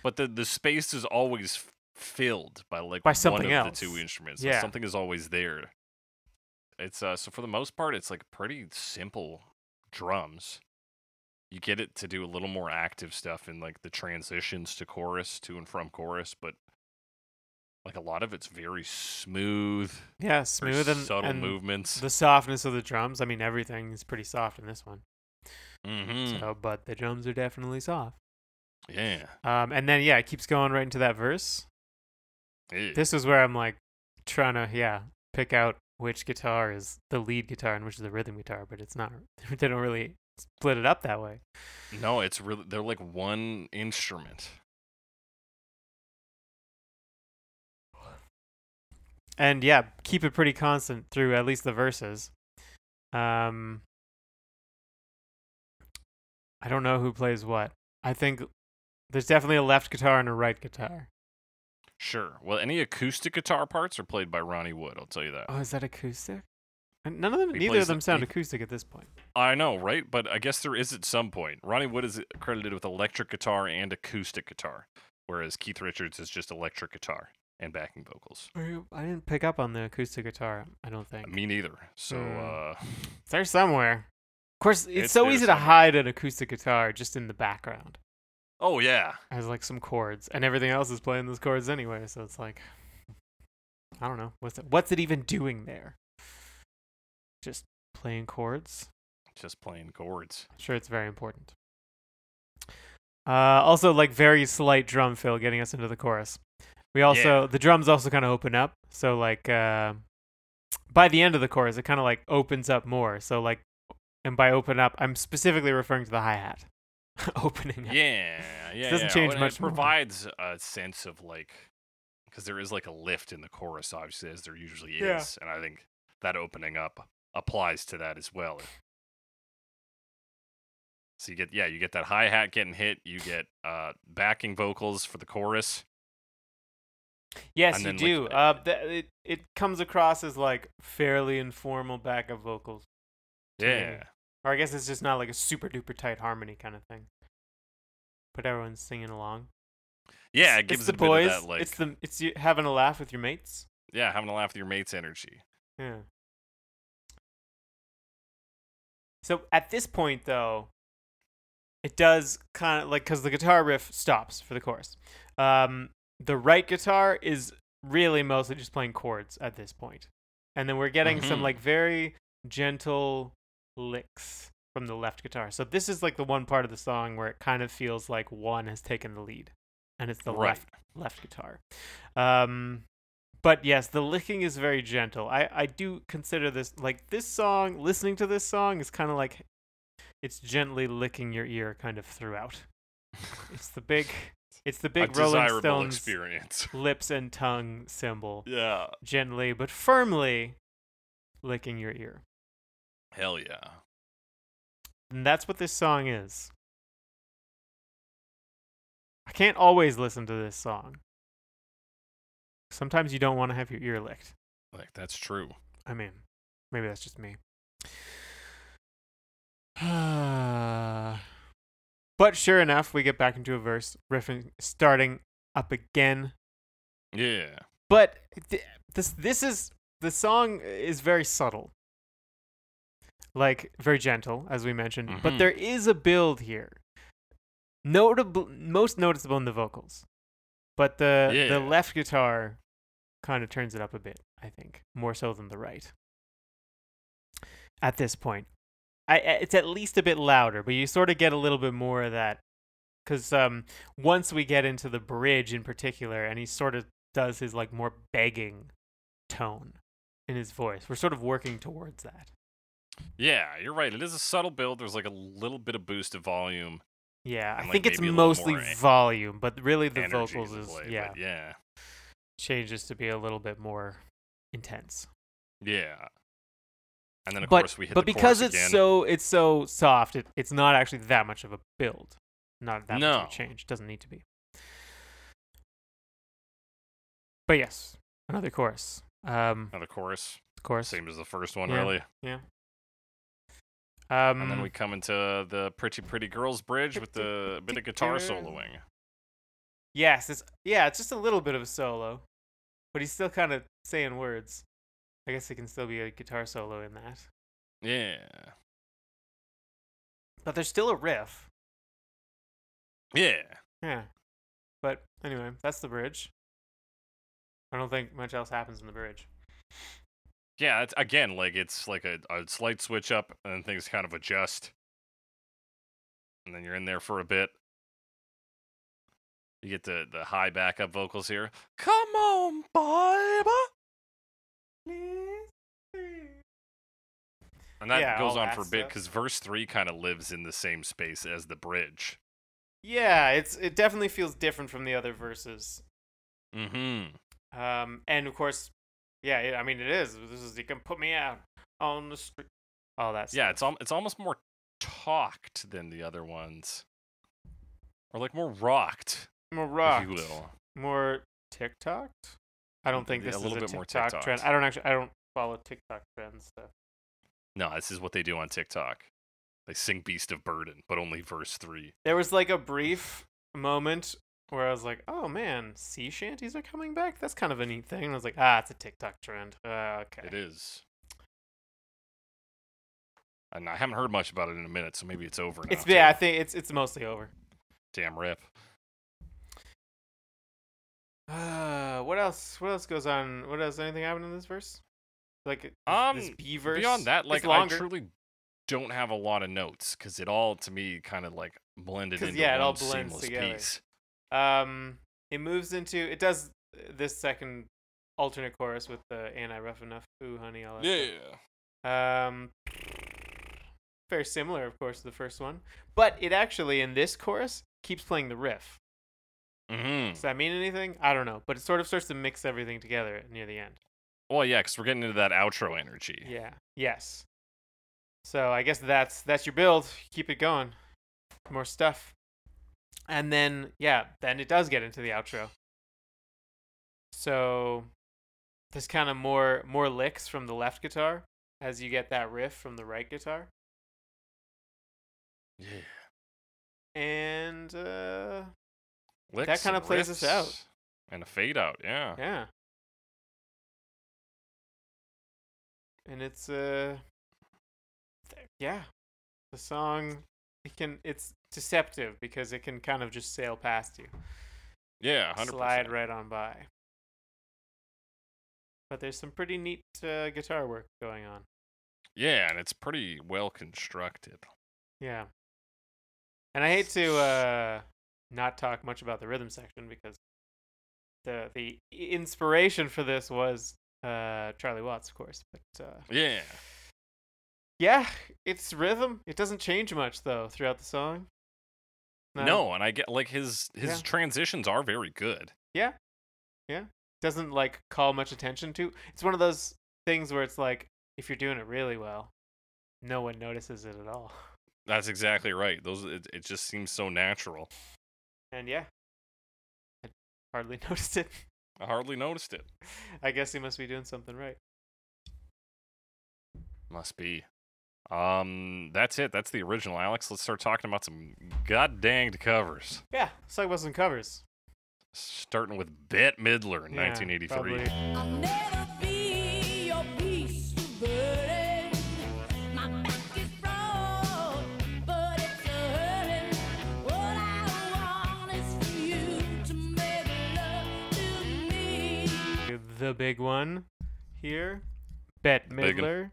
But the the space is always filled by like By something one of else. the two instruments. Yeah. something is always there. It's uh so for the most part it's like pretty simple drums. You get it to do a little more active stuff in like the transitions to chorus, to and from chorus, but like a lot of it's very smooth, Yeah, smooth and, subtle and movements. the softness of the drums. I mean, everything is pretty soft in this one. mm-hmm. So, but the drums are definitely soft. yeah. Um, and then yeah, it keeps going right into that verse. Yeah. This is where I'm like trying to yeah pick out which guitar is the lead guitar and which is the rhythm guitar, but it's not. [laughs] They don't really split it up that way. No, it's really they're like one instrument. And yeah, keep it pretty constant through at least the verses. Um, I don't know who plays what. I think there's definitely a left guitar and a right guitar. Sure. Well, any acoustic guitar parts are played by Ronnie Wood. I'll tell you that. Oh, is that acoustic? None of them, He neither of them the- sound he- acoustic at this point. I know, right? But I guess there is at some point. Ronnie Wood is credited with electric guitar and acoustic guitar, whereas Keith Richards is just electric guitar and backing vocals. I didn't pick up on the acoustic guitar. I don't think. Me neither. So, Hmm. uh, [laughs] It's there somewhere. Of course, it's, It's so easy to hide an acoustic guitar just in the background oh yeah, as like some chords, and everything else is playing those chords anyway. So it's like, I don't know, what's it? What's it even doing there? Just playing chords. just playing chords. Sure, it's very important. Uh, also, like very slight drum fill getting us into the chorus. We also Yeah. the drums also kind of open up. So like uh, by the end of the chorus, it kind of like opens up more. So like, and by open up, I'm specifically referring to the hi hat [laughs] opening up. Yeah, yeah. It doesn't yeah. change and much It more. provides a sense of like, because there is like a lift in the chorus, obviously, as there usually is, Yeah. and I think that opening up applies to that as well. So you get yeah, you get that hi hat getting hit. You get uh, backing vocals for the chorus. Yes, And you then, do. like, uh, th- it it comes across as like fairly informal backup vocals, to me. Yeah, or I guess it's just not like a super duper tight harmony kind of thing. But everyone's singing along. yeah. It gives it's the boys. that like it's the it's you having a laugh with your mates. yeah, having a laugh with your mates energy. Yeah. So at this point, though, it does kind of like because the guitar riff stops for the chorus. Um, the right guitar is really mostly just playing chords at this point, and then we're getting some Mhm. like very gentle licks from the left guitar. So this is like the one part of the song where it kind of feels like one has taken the lead, and it's the Right. left left guitar. Um, but yes, the licking is very gentle. I I do consider this like this song. Listening to this song is kind of like it's gently licking your ear kind of throughout. [laughs] It's the big, it's the a big Rolling Stones experience. [laughs] lips and tongue symbol, yeah. gently but firmly licking your ear. Hell yeah. And that's what this song is. I can't always listen to this song. Sometimes you don't want to have your ear licked. Like that's true. I mean, maybe that's just me. [sighs] [sighs] [sighs] but sure enough, we get back into a verse, riffing, starting up again. Yeah. But th- this this is the song is very subtle, like very gentle, as we mentioned. But Mhm. there is a build here. Notable, most noticeable in the vocals, but the Yeah. the left guitar kind of turns it up a bit. I think more so than the right. At this point, I it's at least a bit louder, but you sort of get a little bit more of that because um once we get into the bridge in particular, and he sort of does his like more begging tone, in his voice. We're sort of working towards that. Yeah, you're right. It is a subtle build. There's like a little bit of boost of volume. Yeah, I like, think it's maybe a little mostly volume, but really the vocals is play, yeah yeah, changes to be a little bit more intense. yeah. And then of but course we hit but the because it's again. so it's so soft, it, it's not actually that much of a build. Not that much No. of a change. Doesn't need to be. But yes, another chorus. Um, another chorus, chorus. same as the first one, Yeah. really. Yeah. Um, And then we come into the pretty pretty girls bridge with the bit of guitar soloing. Yes, it's yeah, it's just a little bit of a solo, but he's still kind of saying words. I guess it can still be a guitar solo in that, Yeah, but there's still a riff. yeah. Yeah, but anyway, that's the bridge. I don't think much else happens in the bridge. Yeah, it's, again, like it's like a, a slight switch up, and then things kind of adjust, and then you're in there for a bit. You get the the high backup vocals here. Come on, baby, and that Yeah, goes all on that for a bit stuff. because verse three kind of lives in the same space as the bridge. Yeah, it's it definitely feels different from the other verses. Mm-hmm. Um, and of course, yeah, it, I mean it is. This is you can put me out on the street. All that. Yeah, it's al- it's almost more talked than the other ones, or like more rocked, more rock, if you will. more TikTok. I don't think this a is little a bit more TikTok trend. I don't actually. I don't follow TikTok trends. So. No, this is what they do on TikTok. They sing Beast of Burden, but only verse three. There was like a brief moment where I was like, "Oh man, sea shanties are coming back. That's kind of a neat thing." And I was like, "Ah, it's a TikTok trend." Uh, okay. It is. And I haven't heard much about it in a minute, so maybe it's over now. It's yeah. I think it's it's mostly over. Damn rip. Uh, what else? What else goes on? What else? Anything happen in this verse? Like this Um, B verse. Beyond that, like I truly don't have a lot of notes because it all to me kind of like blended into yeah, it all blends seamless together. piece. Um, it moves into it does uh, this second alternate chorus with the "Ain't I rough enough?" Ooh, honey, all that. stuff. Yeah. Um, very similar, of course, to the first one, but it actually in this chorus keeps playing the riff. Mm-hmm. Does that mean anything? I don't know, but it sort of starts to mix everything together near the end. Well, yeah, because we're getting into that outro energy. Yeah. Yes. So I guess that's that's your build. Keep it going. More stuff. And then yeah, then it does get into the outro. So there's kind of more more licks from the left guitar as you get that riff from the right guitar. Yeah. And uh Licks kinda plays us out. And a fade out, yeah. yeah. And it's uh yeah. The song it can it's deceptive because it can kind of just sail past you. Yeah, 100%. slide right on by. But there's some pretty neat uh, guitar work going on. Yeah, and it's pretty well constructed. Yeah. And I hate to uh, not talk much about the rhythm section because the the inspiration for this was uh, Charlie Watts, of course. But uh, Yeah. yeah, it's rhythm. It doesn't change much though throughout the song. Not- No, and I get like his his Yeah. transitions are very good. Yeah. Yeah. Doesn't like call much attention to. It's one of those things where it's like if you're doing it really well, no one notices it at all. That's exactly right. Those it, it just seems so natural. And yeah. I hardly [laughs] noticed it. I hardly noticed it. I guess he must be doing something right. Must be. Um, that's it. That's the original, Alex. Let's start talking about some god danged covers. Yeah, let's talk about some covers. Starting with Bette Midler in Yeah, 1983. probably. The big one here. Bette. Midler,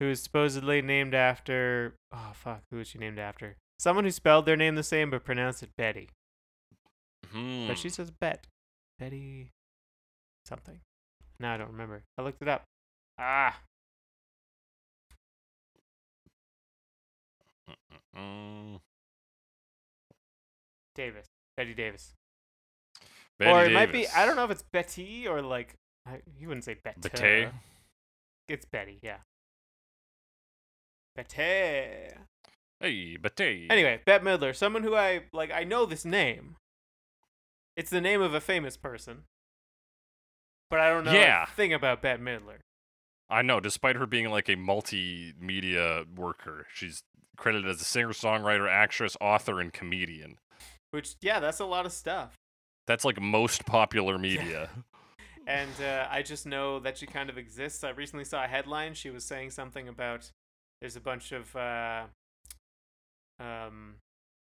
who is supposedly named after. Oh, fuck. Who is she named after? Someone who spelled their name the same but pronounced it Betty. Hmm. But she says Bet. Betty something. Now I don't remember. I looked it up. Ah, Davis. Bette Davis. Betty or it might be. I don't know if it's Betty or like. I, you wouldn't say Betty. Betty? It's Betty. Yeah. Betty. Hey, Betty. Anyway, Bette Midler, someone who I like. I know this name. It's the name of a famous person, but I don't know Yeah. a thing about Bette Midler. I know, despite her being like a multimedia worker, she's credited as a singer, songwriter, actress, author, and comedian. Which, yeah, that's a lot of stuff. That's like most popular media. [laughs] And uh, I just know that she kind of exists. I recently saw a headline. She was saying something about there's a bunch of uh, um,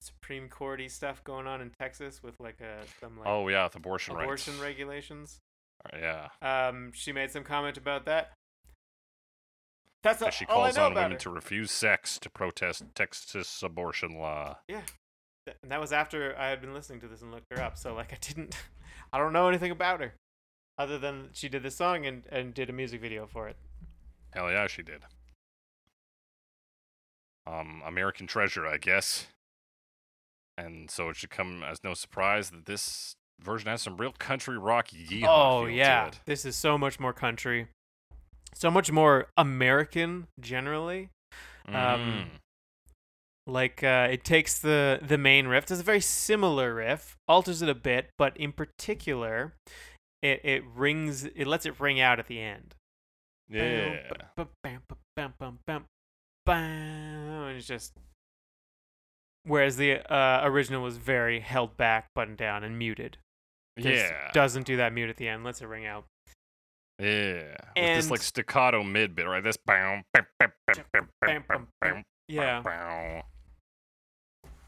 Supreme Courty stuff going on in Texas with like a some like oh yeah, with abortion, abortion rights. regulations. Yeah. Um, she made some comment about that. That's a, she calls on women her. to refuse sex to protest Texas abortion law. Yeah. And that was after I had been listening to this and looked her up. So like I didn't [laughs] I don't know anything about her. Other than she did this song and, and did a music video for it. Hell yeah, she did. Um, American Treasure, I guess. And so it should come as no surprise that this version has some real country rock yeehaw oh feel to yeah. This is so much more country. So much more American generally. Um, Mhm. Like uh, it takes the the main riff. It's a very similar riff, alters it a bit, but in particular, it it rings. It lets it ring out at the end. yeah. Bam, bam, bam, bam, bam, bam, bam, and it's just. Whereas the uh, original was very held back, buttoned down, and muted. Yeah. doesn't do that mute at the end. Lets it ring out. Yeah. With this like staccato mid bit, right? This bam, bam, bam, bam, bam, bam, bam, Yeah, bow.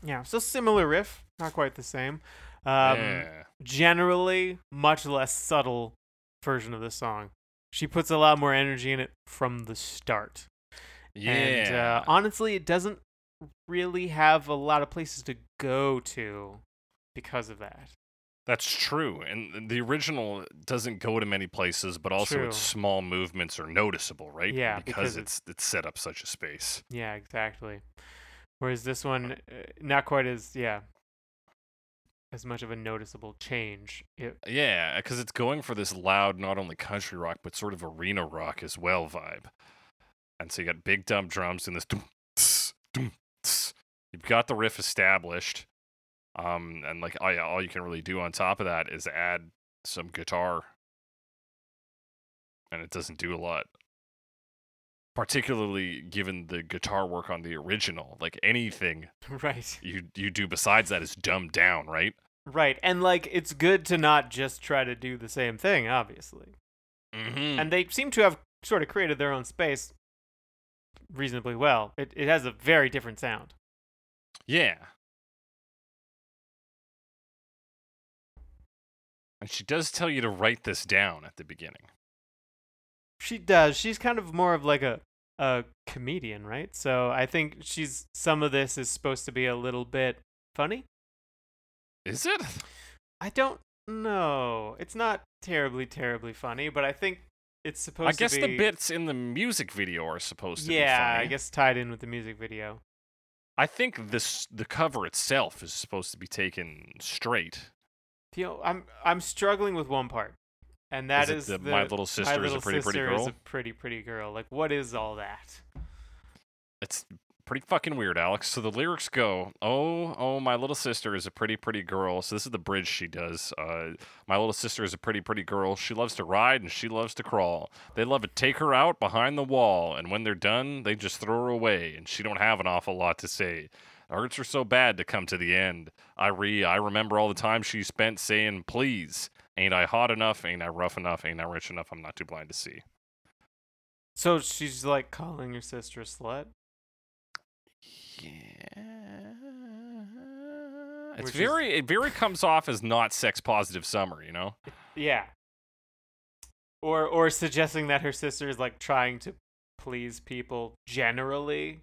yeah. So similar riff, not quite the same. Um, yeah. Generally much less subtle version of the song. She puts a lot more energy in it from the start. Yeah. And uh, honestly, it doesn't really have a lot of places to go to because of that. That's true. And the original doesn't go to many places, but also True. its small movements are noticeable, right? Yeah, Because, because it's it's set up such a space. Yeah, exactly. Whereas this one, uh, not quite as, yeah, as much of a noticeable change. It, Yeah, because it's going for this loud, not only country rock, but sort of arena rock as well vibe. And so you got big dumb drums and this. You've got the riff established. Um, and like, all you can really do on top of that is add some guitar. And it doesn't do a lot. Particularly given the guitar work on the original. Like anything [laughs] right. you you do besides that is dumbed down, right? Right. And, like, it's good to not just try to do the same thing, obviously. Mm-hmm. and they seem to have sort of created their own space reasonably well. It it has a very different sound. Yeah. And she does tell you to write this down at the beginning. She does. She's kind of more of like a a comedian, right? So I think she's some of this is supposed to be a little bit funny. Is it? I don't know. It's not terribly terribly funny, but I think it's supposed to be I guess be the bits in the music video are supposed to be Yeah. I guess tied in with the music video. I think this the cover itself is supposed to be taken straight. You know, I'm I'm struggling with one part. And that is is, the, the My Little Sister My is a Little pretty pretty girl? is a pretty pretty girl. Like what is all that? It's pretty fucking weird, Alex. So the lyrics go, "Oh, oh, my little sister is a pretty, pretty girl." So this is the bridge she does. Uh, my little sister is a pretty, pretty girl. She loves to ride and she loves to crawl. They love to take her out behind the wall, and when they're done, they just throw her away, and she don't have an awful lot to say. It hurts her so bad to come to the end. I re, I remember all the time she spent saying, "Please, ain't I hot enough? Ain't I rough enough? Ain't I rich enough? I'm not too blind to see." So she's like calling her sister a slut. Yeah. It's Which is- very it very comes off as not sex positive summer, you know? Yeah. Or or suggesting that her sister is like trying to please people generally,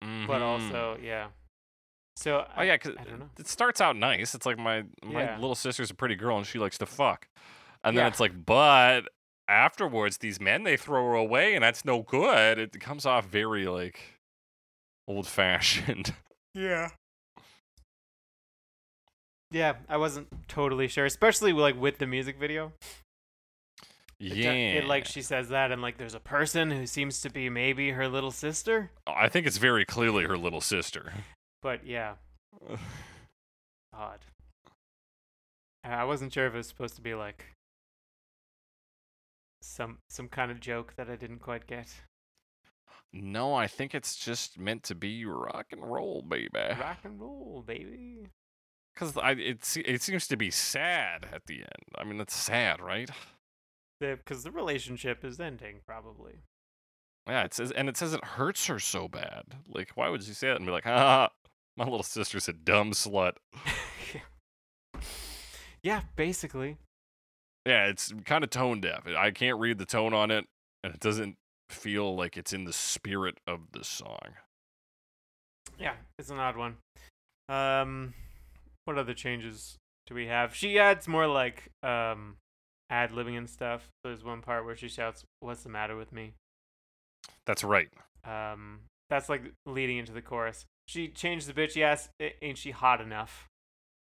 but Mhm. also yeah. So Oh yeah, cuz I don't know. it starts out nice. It's like my my Yeah. little sister's a pretty girl and she likes to fuck. And then Yeah. it's like, but afterwards, these men they throw her away, and that's no good. It comes off very like old fashioned. [laughs] Yeah. Yeah, I wasn't totally sure, especially like with the music video. It yeah, It, like she says that, and like there's a person who seems to be maybe her little sister. I think it's very clearly her little sister. But yeah, [laughs] odd. I wasn't sure if it was supposed to be like some some kind of joke that I didn't quite get. No, I think it's just meant to be rock and roll, baby. Rock and roll, baby. Because I it it seems to be sad at the end. I mean, it's sad, right? Because the relationship is ending, probably. Yeah, it says, and it says it hurts her so bad. Like, why would you say that and be like, ah, my little sister's a dumb slut. [laughs] yeah, basically. Yeah, it's kind of tone deaf. I can't read the tone on it, and it doesn't feel like it's in the spirit of the song. Yeah, it's an odd one. Um, what other changes do we have? She adds more like um ad libbing and stuff. There's one part where she shouts, "What's the matter with me?" That's right. Um, that's like leading into the chorus. She changed the bitch. She asked, "Ain't she hot enough?"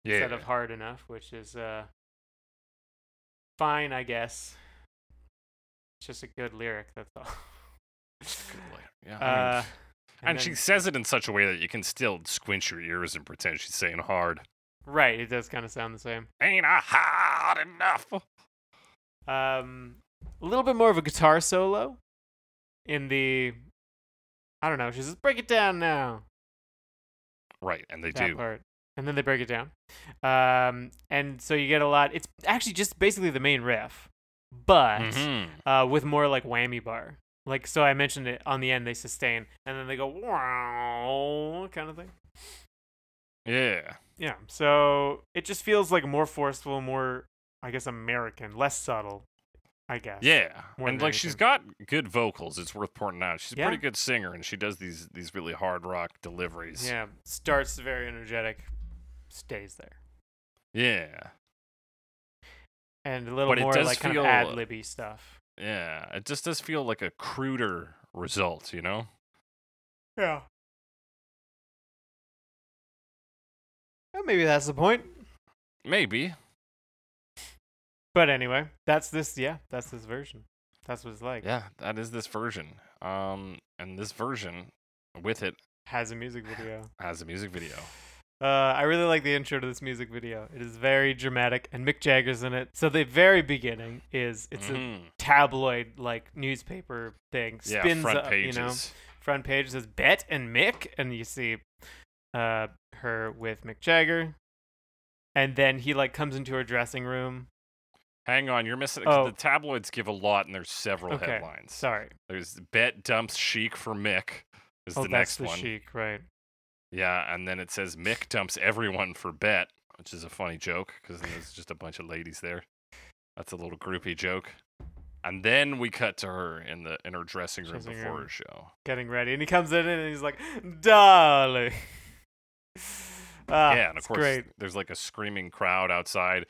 Yeah. instead of hard enough, which is uh fine, I guess. It's just a good lyric. That's all. Good boy. Yeah. I mean, Uh, and she then- says it in such a way that you can still squinch your ears and pretend she's saying hard. right. It does kind of sound the same. Ain't I hard enough? Um, a little bit more of a guitar solo in the. I don't know. She says, "Break it down now." Right, and they that do. part, and then they break it down. Um, and so you get a lot. It's actually just basically the main riff, but Mhm. uh, with more like whammy bar. Like so, I mentioned it on the end. They sustain, and then they go wow, kind of thing. Yeah. Yeah. So it just feels like more forceful, more I guess American, less subtle. I guess. Yeah, more and than like she's got good vocals. It's worth pointing out. She's a Yeah. pretty good singer, and she does these these really hard rock deliveries. Yeah. Starts very energetic, stays there, yeah, and a little But more does like kind of ad uh, libby stuff. yeah. It just does feel like a cruder result, you know? Yeah. Well, maybe that's the point. Maybe. But anyway, that's this. Yeah, that's this version. That's what it's like. Yeah, that is this version. Um, and this version with it Has a music [sighs] video. has a music video. Uh, I really like the intro to this music video. It is very dramatic, and Mick Jagger's in it. So the very beginning is it's a Mhm. tabloid like newspaper thing. yeah, Spins front up, pages. you know, front page says Bette and Mick, and you see uh her with Mick Jagger, and then he like comes into her dressing room. Hang on, you're missing. Oh. The tabloids give a lot, and there's several Okay, headlines. Sorry. There's Bette dumps Chic for Mick. Is oh, the that's next the one. chic, right? Yeah, and then it says Mick dumps everyone for Bette, which is a funny joke because there's just a bunch of ladies there. That's a little groupie joke. And then we cut to her in the in her dressing room Dressing before room. her show. Getting ready, and he comes in and he's like, "Darling." [laughs] Ah, yeah, and of course great. there's like a screaming crowd outside.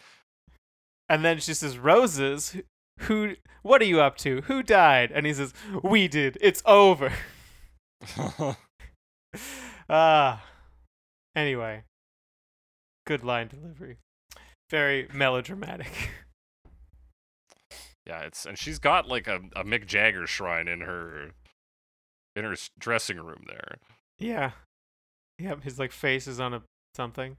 And then she says, "Roses, who-? What are you up to? Who died?" And he says, "We did. It's over." [laughs] Ah. anyway, good line delivery. Very melodramatic. yeah, it's and she's got like a, a Mick Jagger shrine in her in her dressing room there. yeah. Yep. His like face is on a something.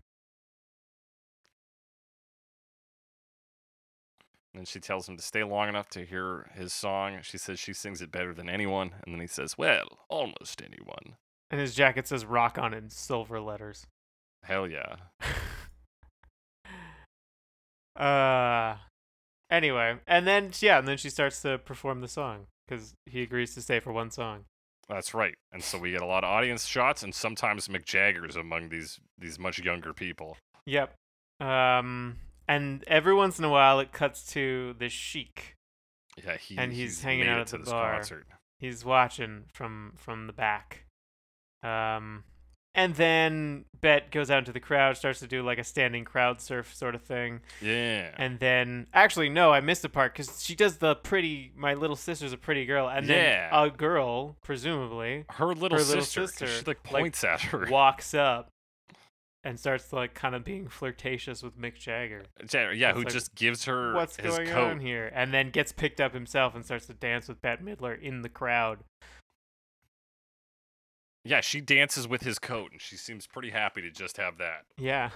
And she tells him to stay long enough to hear his song. She says she sings it better than anyone. And then he says, Well, almost anyone. And his jacket says "Rock" on in silver letters. Hell yeah. [laughs] uh. Anyway, and then yeah, and then she starts to perform the song because he agrees to stay for one song. That's right. And so we get a lot of audience shots and sometimes Mick Jagger's among these these much younger people. Yep. Um, and every once in a while it cuts to the Sheik. Yeah, he, And he's hanging out at to the bar. concert. He's watching from from the back. Um, and then Bette goes out into the crowd, starts to do like a standing crowd surf sort of thing. Yeah. And then, actually, no, I missed a part because she does the pretty. My little sister's a pretty girl, and then a girl, presumably, her little her little sister, she like like, points at her. walks up and starts like kind of being flirtatious with Mick Jagger. Yeah, yeah, It's who like, just gives her What's his going coat. on here? And then gets picked up himself and starts to dance with Bette Midler in the crowd. Yeah, she dances with his coat, and she seems pretty happy to just have that. Yeah.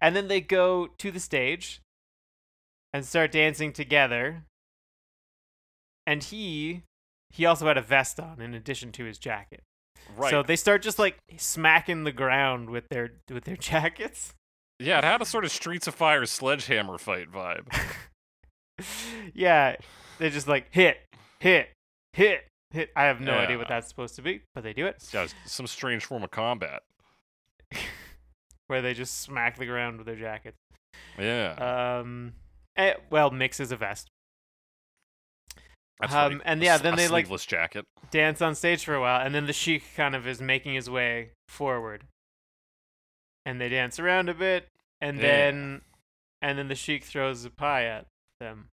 And then they go to the stage and start dancing together. And he he also had a vest on in addition to his jacket. Right. So they start just like smacking the ground with their with their [laughs] jackets. yeah, it had a sort of Streets of Fire sledgehammer fight vibe. [laughs] yeah, they just like hit, hit, hit, hit. I have no idea what that's supposed to be, but they do it. Yeah, it's some strange form of combat. [laughs] Where they just smack the ground with their jackets. Yeah. Um, eh, well, mixes a vest. That's um, right. and yeah, then a they, like- jacket. dance on stage for a while, and then the Sheik kind of is making his way forward, and they dance around a bit, and Yeah. then and then the Sheik throws a pie at them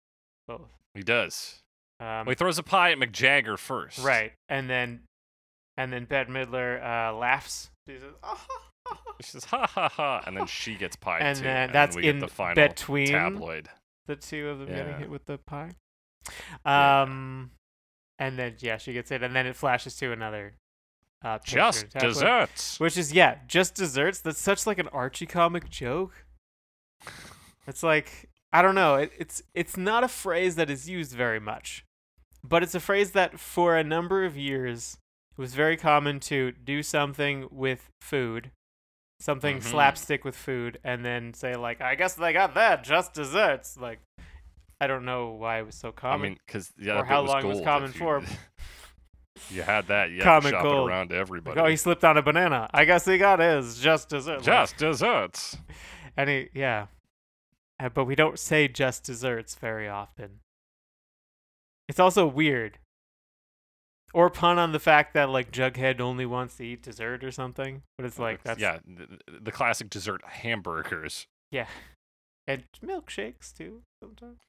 both. He does. Um, Well, he throws a pie at Mick Jagger first. right, and then and then Bette Midler uh, laughs. She says, "Ah, She says ha ha ha, and then she gets pie and too. then and that's we get in the final between tabloid. the two of them getting Yeah. hit with the pie. Yeah. Um, and then yeah, she gets it, and then it flashes to another. Uh, Just desserts. Which is yeah, just desserts. That's such like an Archie comic joke. It's like I don't know. It, it's it's not a phrase that is used very much, but it's a phrase that for a number of years it was very common to do something with food, something Mhm. slapstick with food, and then say like, "I guess they got that just desserts." Like, I don't know why it was so common. I mean, because yeah, or how long it was common you- for. [laughs] You had that. Comic to shop gold. it around to Like, everybody. oh, he slipped on a banana. I guess he got his just dessert. Like, Just desserts. [laughs] And he, yeah. Uh, but we don't say just desserts very often. It's also weird. Or pun on the fact that like Jughead only wants to eat dessert or something. But it's like that's yeah, the, the classic dessert hamburgers yeah. And milkshakes too sometimes.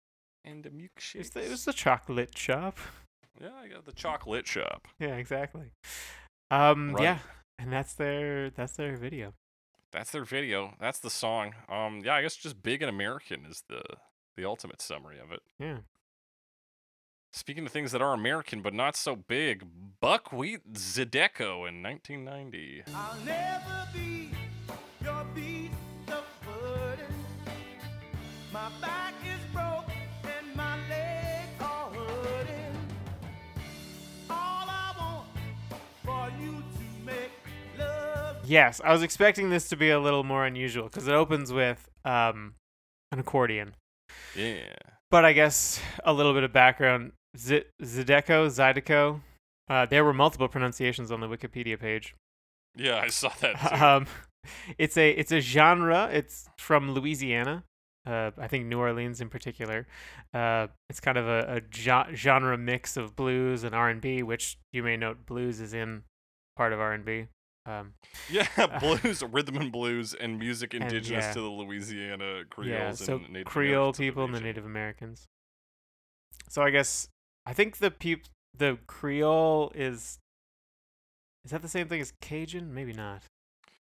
And a It's milkshake. the, it's the chocolate shop. Yeah, I got the chocolate shop. Yeah, exactly. Um Right. yeah. And that's their that's their video. That's their video. That's the song. Um, yeah, I guess just big and American is the the ultimate summary of it. Yeah. Speaking of things that are American but not so big, Buckwheat Zydeco in 1990. Yes, I was expecting this to be a little more unusual because it opens with um an accordion. Yeah. But I guess a little bit of background. Z- Zydeco, Zydeco. Uh, there were multiple pronunciations on the Wikipedia page. Yeah, I saw that [laughs] too. Um, it's a it's a genre. It's from Louisiana. Uh, I think New Orleans in particular. Uh, it's kind of a, a jo- genre mix of blues and R and B, which you may note blues is in part of R and B. Um, yeah, [laughs] blues, rhythm and blues, and music And, indigenous yeah. to the Louisiana Creoles yeah, so and Native Creole people and the. Native Americans. So I guess I think the peop the Creole is is that the same thing as Cajun? Maybe not.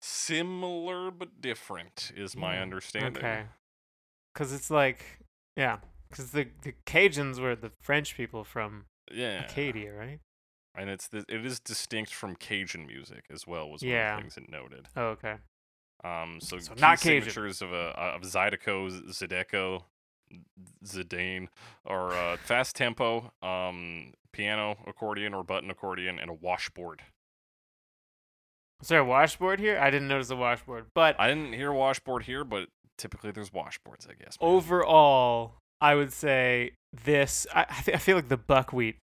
Similar but different is my Yeah, understanding. Okay. Cuz it's like yeah, cuz the the Cajuns were the French people from Yeah. Acadia, right? And it's the, it is distinct from Cajun music as well. Was Yeah. one of the things it noted. Oh, okay. Um, so, So not Cajun. signatures of a of Zydeco, Zydeco, Zidane, are uh, fast tempo, um, piano, accordion or button accordion, and a washboard. Is there a washboard here? I didn't notice a washboard, but I didn't hear washboard here, but typically there's washboards, I guess. man. overall, I would say this. I I feel like the buckwheat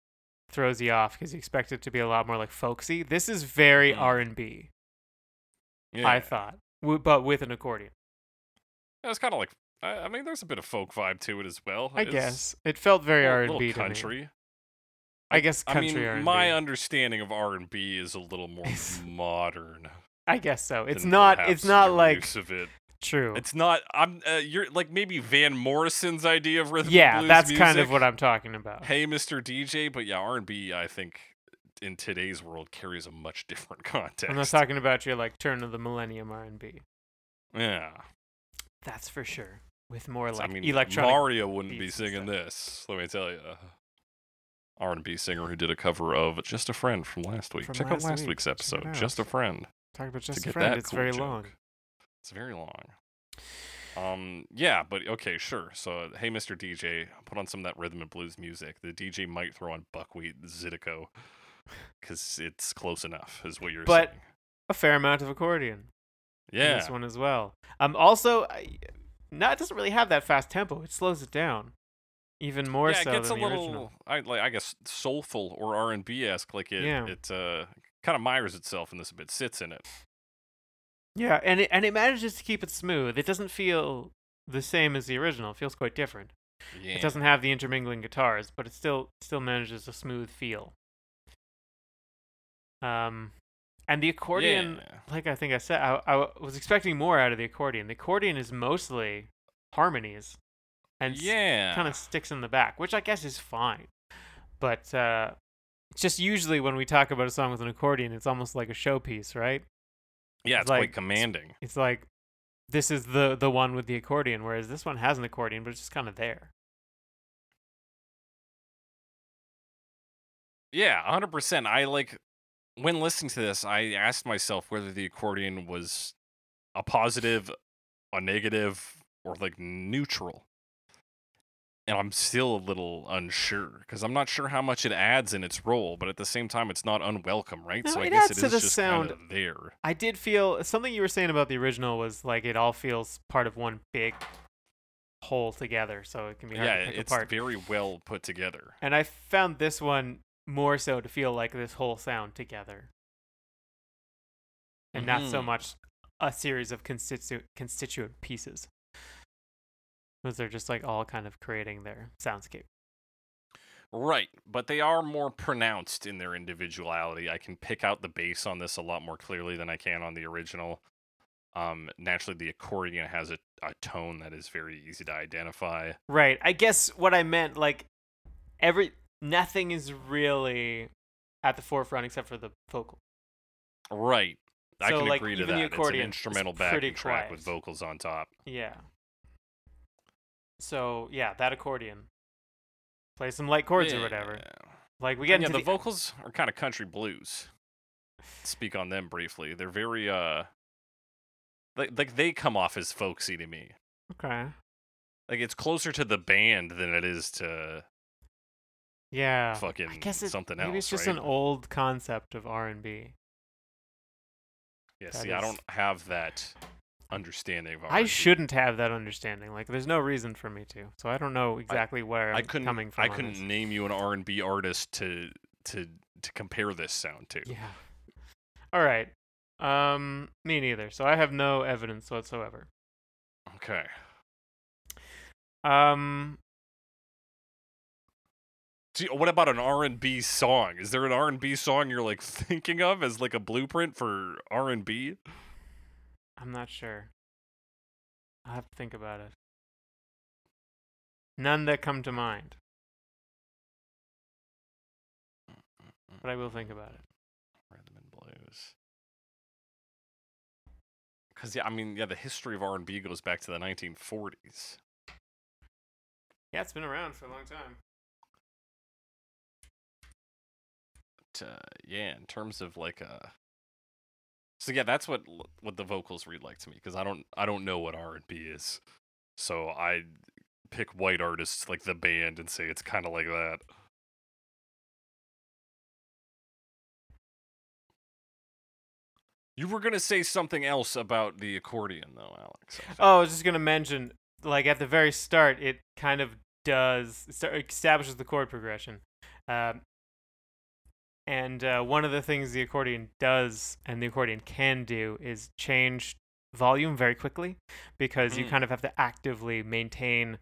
throws you off because you expect it to be a lot more like folksy. This is very Mhm. R and B. yeah. I thought, w- but with an accordion. it's kind of like I, I mean, there's a bit of folk vibe to it as well. I It's guess it felt very R and B country. I guess I country mean, R&B. my understanding of R and B is a little more [laughs] modern. I guess so. It's not. It's not like of it. True. It's not. I'm. Uh, you're like maybe Van Morrison's idea of rhythm. and yeah, that's kind of what I'm talking about. Hey, Mr. DJ, but yeah, R&B, I think, in today's world carries a much [laughs] different context. I'm not talking about your like turn of the millennium R&B. Yeah, That's for sure. With more like I mean, electronic. Mario wouldn't be singing this. Let me tell you. R&B singer who did a cover of "Just a Friend" from last week. From Check last out last week. week's episode. "Just a Friend." Talk about to just a friend. It's cool very joke. long. It's very long. Um, yeah, but okay, sure. So, hey, Mr. DJ, put on some of that rhythm and blues music. The DJ might throw on Buckwheat Zydeco because it's close enough, is what you're But- saying. A fair amount of accordion. Yeah, this one as well. Um, also, I, no, it doesn't really have that fast tempo. It slows it down, even more yeah, so it gets a little, original. I like, I guess, soulful or R and B esque. Like it, Yeah. it uh, kind of mires itself in this a bit, sits in it. Yeah, and it and it manages to keep it smooth. It doesn't feel the same as the original. It feels quite different. Yeah, It doesn't have the intermingling guitars, but it still still manages a smooth feel. Um, and the accordion, Yeah. like I think I said, I, I was expecting more out of the accordion. The accordion is mostly harmonies, and yeah, kind of sticks in the back, which I guess is fine. But uh, it's just usually when we talk about a song with an accordion, it's almost like a showpiece, right? Yeah, it's like- quite commanding. It's like this is the the one with the accordion, whereas this one has an accordion, but it's just kind of there. Yeah, hundred percent. I like when listening to this, I asked myself whether the accordion was a positive, a negative, or like neutral. And I'm still a little unsure because I'm not sure how much it adds in its role, but at the same time, it's not unwelcome, right? No, so I it guess adds it to the just sound. kind of there. I did feel something you were saying about the original was like it all feels part of one big whole together, so it can be hard Yeah, to pick it's apart. very well put together. And I found this one more so to feel like this whole sound together. And not so Mhm. much a series of constitu- constituent pieces. Because they're just like all kind of creating their soundscape. Right, but they are more pronounced in their individuality. I can pick out the bass on this a lot more clearly than I can on the original. Um, naturally, the accordion has a, a tone that is very easy to identify. Right. I guess what I meant, like, every nothing is really at the forefront except for the vocal. Right, I can like, agree to that. the it's accordion an instrumental backing track with vocals on top. Yeah. So yeah, that accordion. Play some light chords or whatever. Like we get And yeah, into the, vocals are kind of country blues. Speak on them briefly. They're very uh, like like they come off as folksy to me. Okay. Like it's closer to the band than it is to Yeah. fucking I guess it's something else. maybe it's just right? an old concept of R and B. Yeah, that see, I don't have that understanding of I shouldn't have that understanding. Like, there's no reason for me to. So I don't know exactly where I I'm couldn't. coming from. I on couldn't this. name you an R and B artist to to to compare this sound to. Yeah. All right. Um, me neither. So I have no evidence whatsoever. Okay. Um, See, what about an R and B song? Is there an R and B song you're like thinking of as like a blueprint for R and B? I'm not sure. I'll have to think about it. None that come to mind, but I will think about it. Rhythm and blues. Because yeah, I mean, yeah, the history of R and B goes back to the 1940s. Yeah, it's been around for a long time. But, uh, yeah, in terms of like uh So yeah, that's what what the vocals read like to me because I don't I don't know what R and B is, so I pick white artists like the band and say it's kind of like that. You were gonna say something else about the accordion, though, Alex. Oh, I was just gonna mention, like at the very start, it kind of does establishes the chord progression, um, and uh, one of the things the accordion does and the accordion can do is change volume very quickly because you Mm. kind of have to actively maintain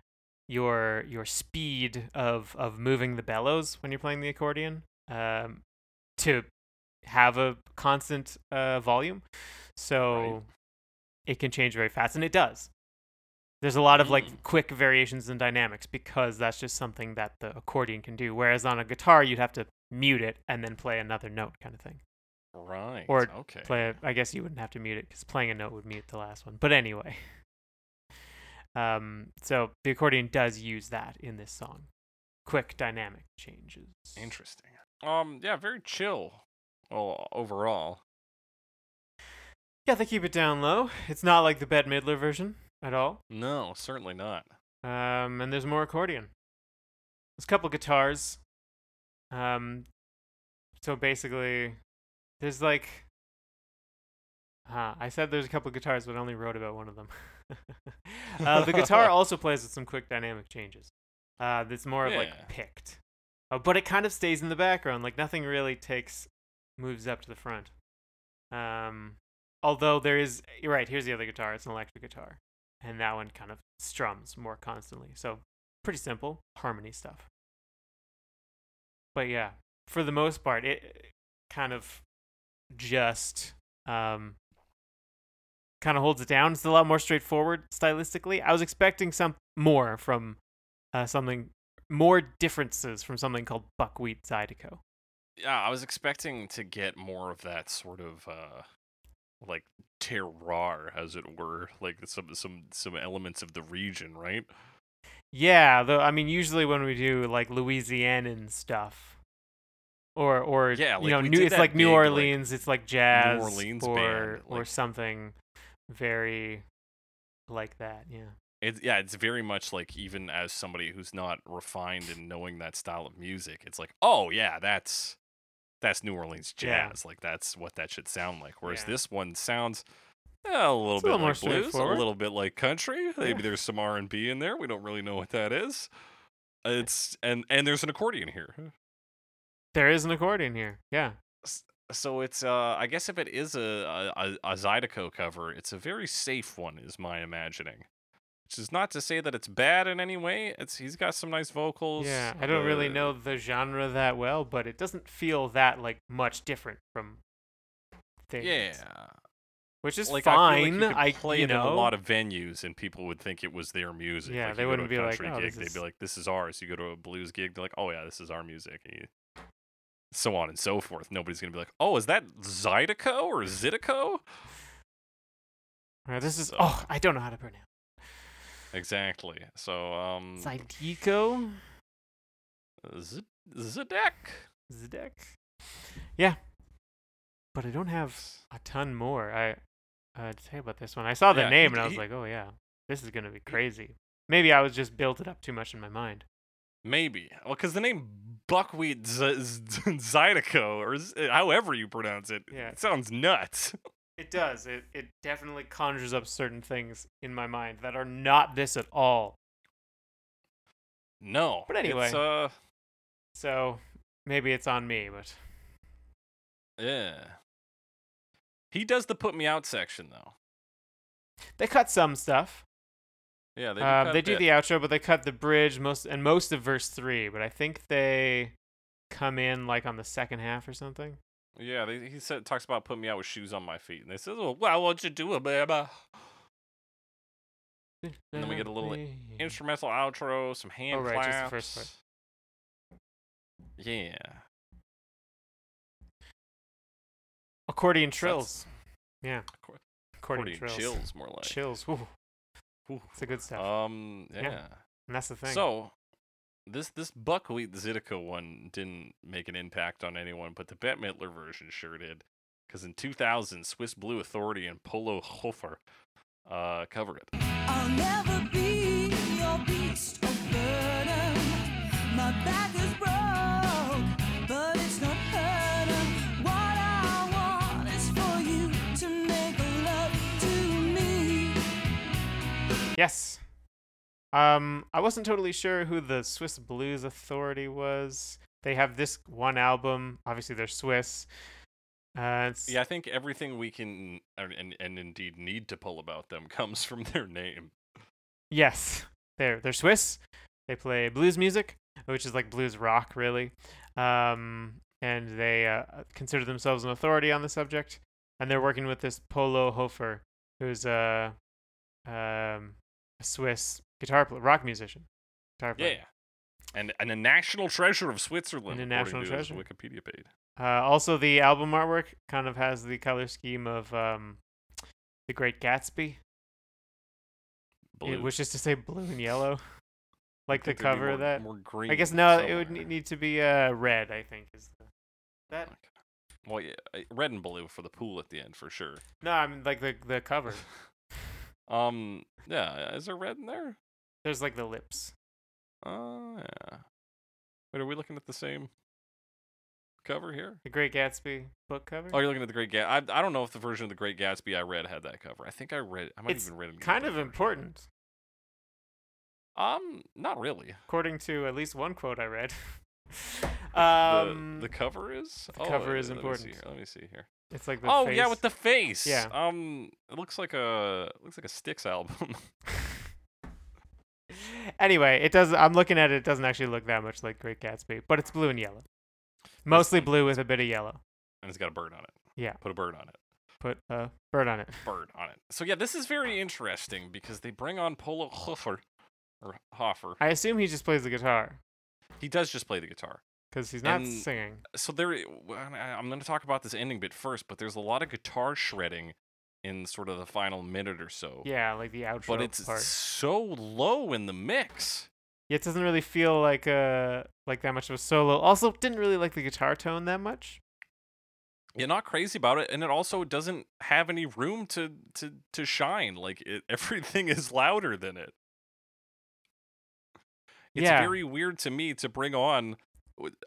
your your speed of of moving the bellows when you're playing the accordion um, to have a constant uh, volume, so it can change very fast, and it does. There's a lot of like Mm. quick variations in dynamics because that's just something that the accordion can do. Whereas on a guitar, you'd have to mute it and then play another note, kind of thing. Right. Or okay. Play it. I guess you wouldn't have to mute it because playing a note would mute the last one. But anyway, [laughs] um, so the accordion does use that in this song. Quick dynamic changes. Interesting. Um. Yeah. Very chill. Well, overall. Yeah, they keep it down low. It's not like the Bette Midler version at all. No, certainly not. Um, and there's more accordion. There's a couple guitars. Um, so basically, there's like, huh, I said there's a couple guitars, but I only wrote about one of them. [laughs] uh, the guitar [laughs] also plays with some quick dynamic changes. Uh, that's more of like picked, uh, but it kind of stays in the background. Like nothing really takes moves up to the front. Um, although there is, you're right. Here's the other guitar. It's an electric guitar and that one kind of strums more constantly. So pretty simple harmony stuff. But yeah, for the most part, it kind of just um, kind of holds it down. It's a lot more straightforward stylistically. I was expecting some more from uh, something more differences from something called Buckwheat Zydeco. Yeah, I was expecting to get more of that sort of uh like terroir, as it were, like some some some elements of the region, right? Yeah, though I mean, usually when we do like Louisianan and stuff, or or Yeah, you know, new, it's like New big, like, Orleans, it's like jazz Orleans or band, or something very like that. Yeah, It's yeah, it's very much like even as somebody who's not refined in knowing that style of music, it's like, oh yeah, that's that's New Orleans Yeah. jazz. Like that's what that should sound like. Whereas Yeah. this one sounds eh, a little It's a bit little more like blues, a little bit like country. Maybe Yeah. there's some R and B in there. We don't really know what that is. It's and and there's an accordion here. there is an accordion here. Yeah, So it's uh I guess if it is a a, a Zydeco cover, it's a very safe one, is my imagining. Which is not to say that it's bad in any way. It's he's got some nice vocals. yeah. I don't really know the genre that well, but it doesn't feel that like much different from things. Yeah, which is like fine. I, like you I play you it know, in a lot of venues, and people would think it was their music. Yeah, like they you go to wouldn't be like, "Oh, gig, they'd is- be like, "This is ours." You go to a blues gig, they're like, "Oh yeah, this is our music." And you, so on and so forth. Nobody's gonna be like, "Oh, is that Zydeco or Zydeco?" Uh, this is So- oh, I don't know how to pronounce. Exactly. So um, Zydeco. Z- Zedek. Zedek. Yeah. But I don't have a ton more. I uh, to say about this one. I saw the Yeah, name he- and I was he- like, oh yeah, this is gonna be crazy. Maybe I was just built it up too much in my mind. Maybe. Well, because the name Buckwheat Z- Z- [laughs] Zydeco, or Z- however you pronounce it, Yeah. it sounds nuts. [laughs] It does. It it definitely conjures up certain things in my mind that are not this at all. No. But anyway. Uh, So maybe it's on me, but yeah. He does the put me out section, though. they cut some stuff. Yeah, they do. Um, they do the outro, but they cut the bridge most and most of verse three. But I think they come in like on the second half or something. Yeah, they, he said talks about putting me out with shoes on my feet, and they says, "Oh, well, what you do, it, baby?" And then we get a little [laughs] Instrumental outro, some hand Oh, right, claps. just the first part. Yeah. Accordion So trills. Yeah, Accor- accordion, Accordion trills. chills, more like. Chills. Ooh, Ooh. it's a good stuff. Um, yeah. Yeah. and that's the thing. So, this this buckwheat Zydeco one didn't make an impact on anyone, but the Bette Midler version sure did. Because in 2000, Swiss Blue Authority and Polo Hofer uh, covered it. I'll never be your beast of burden. My back is broke, yes. Um, I wasn't totally sure who the Swiss Blues Authority was. They have this one album. Obviously, they're Swiss. Uh, Yeah, I think everything we can and, and, and indeed need to pull about them [laughs] comes from their name. Yes, they're they're Swiss. They play blues music, which is like blues rock, really. Um, and they uh, consider themselves an authority on the subject. And they're working with this Polo Hofer, who's a, um, a Swiss guitar player, rock musician. Guitar player. Yeah. And, and a national treasure of Switzerland. And a national treasure. Wikipedia page. Uh, also, the album artwork kind of has the color scheme of um, The Great Gatsby, Blue. it- which is to say blue and yellow, [laughs] like the Think there'd be cover more, of that. More green. I guess no, it would need to be uh, red. I think is the, that. Well, yeah, uh, red and blue for the pool at the end for sure. No, I mean like the the cover. [laughs] Um, yeah, is there red in there? There's like the lips. Oh, yeah. Wait, are we looking at the same cover here? The Great Gatsby book cover. Oh, you're looking at the Great Gatsby. I, I don't know if the version of the Great Gatsby I read had that cover. I think I read. I might It's even read it. in kind of version. important, Um, not really. according to at least one quote I read. [laughs] Um, the cover is. the cover uh, is let me see important. here, Let me see here. It's like the Oh face. yeah, with the face. Yeah. Um, it looks like a it looks like a Styx album. [laughs] anyway, it does. I'm looking at it. It doesn't actually look that much like Great Gatsby, but it's blue and yellow. Mostly blue with a bit of yellow. and it's got a bird on it. Yeah. Put a bird on it. Put a bird on it. Bird on it. So yeah, this is very interesting because they bring on Polo Hofer or Hoffer. I assume he just plays the guitar He does just play the guitar. Because he's not And- singing. so there I- i'm going to talk about this ending bit first but there's a lot of guitar shredding in sort of the final minute or so Yeah, like the outro but it's part. so low in the mix Yeah, it doesn't really feel like uh like that much of a solo. Also, didn't really like the guitar tone that much. you're not crazy about it and it also doesn't have any room to to to shine like it, [laughs] everything is louder than it it's Yeah. very weird to me to bring on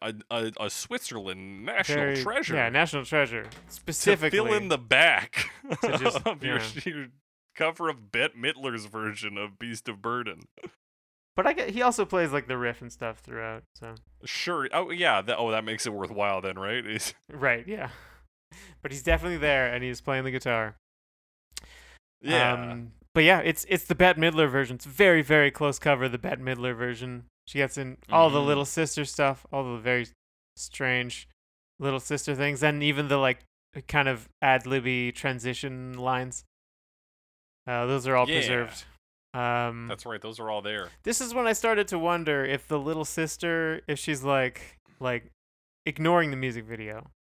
a, a, a switzerland national Very- treasure Yeah, national treasure. to Specifically, fill in the back [laughs] just- [laughs] of your, yeah. your cover of Bette Midler's version of Beast of Burden. but I get he also plays like the riff and stuff throughout. So Sure. Oh yeah. That, oh, that makes it worthwhile then, right? [laughs] Right, yeah. But he's definitely there, and he's playing the guitar. yeah. Um, but yeah, it's it's the Bette Midler version. It's very very close cover. The Bette Midler version. She gets in all the Mhm. little sister stuff, all the very strange little sister things, and even the like kind of ad libby transition lines. Uh, those are all Yeah. preserved. Um, That's right. Those are all there. this is when I started to wonder if the little sister, if she's like like ignoring the music video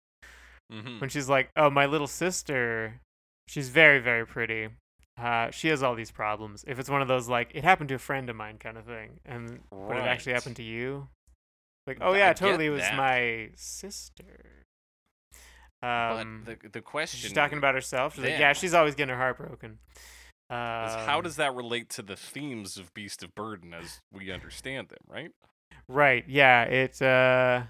Mm-hmm. when she's like, "Oh, my little sister, she's very, very pretty. Uh, she has all these problems." If it's one of those like, "It happened to a friend of mine" kind of thing, and but it actually happened to you, like, "Oh yeah, get totally, it was that. my sister." Um, but the the question she's talking about herself. She's like, "Yeah, she's always getting her heart broken." is how Um, does that relate to the themes of Beast of Burden as we understand them, right? right? Yeah, it. Uh,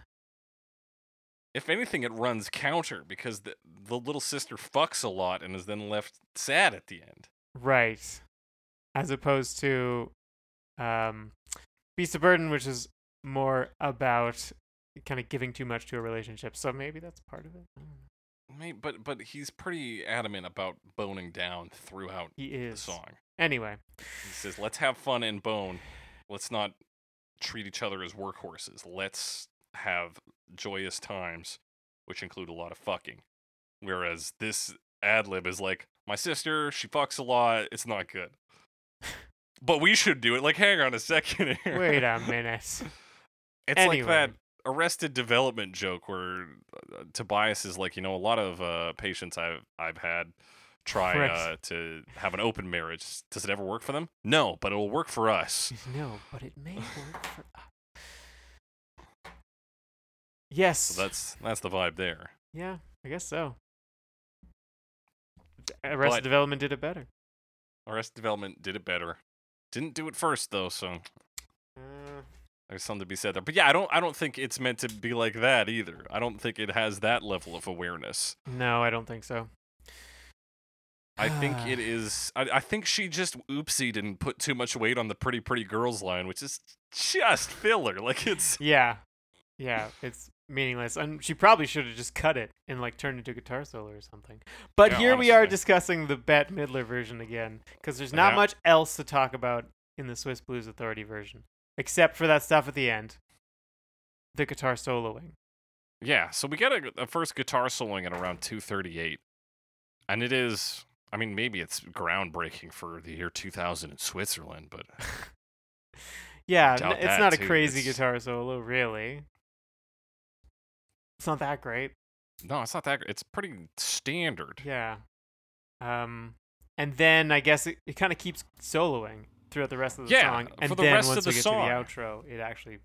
If anything, it runs counter because the the little sister fucks a lot and is then left sad at the end. Right. As opposed to um, Beast of Burden, which is more about kind of giving too much to a relationship. So maybe that's part of it. I don't know. May- But but he's pretty adamant about boning down throughout He the song. Anyway, He says, "Let's have fun and bone. Let's not treat each other as workhorses. Let's have joyous times, which include a lot of fucking." Whereas this ad lib is like, "My sister, she fucks a lot. It's not good." But we should do it. Like, hang on a second [laughs] here. wait a minute. It's like that Arrested Development joke where uh, Tobias is like, you know, a lot of uh, patients I've I've had try uh, to have an open marriage. Does it ever work for them? No, but it will work for us. [laughs] no, but it may work for us. Yes. So that's that's the vibe there. yeah, I guess so. Arrested But- Development did it better. Arrested Development did it better. Didn't do it first though, so Uh, there's something to be said there. But yeah, I don't I don't think it's meant to be like that either. I don't think it has that level of awareness. no, I don't think so. I think [sighs] it is. I, I think she just oopsied and put too much weight on the pretty pretty girls line, which is just filler. [laughs] Like it's Yeah. Yeah, it's meaningless. And she probably should have just cut it and like turned into a guitar solo or something. But Yeah, here we are discussing the Bette Midler version again because there's not Yeah. much else to talk about in the Swiss Blues Authority version except for that stuff at the end. The guitar soloing. Yeah, so we get a, a first guitar soloing at around 238. And it is, I mean, maybe it's groundbreaking for the year 2000 in Switzerland, but [laughs] Yeah, it's that, not a too. crazy It's- guitar solo, really. It's not that great. no, it's not that, it's pretty standard. Yeah. Um, and then I guess it, it kind of keeps soloing throughout the rest of the Yeah, song, and for the then rest of once the we get song. to the outro, it actually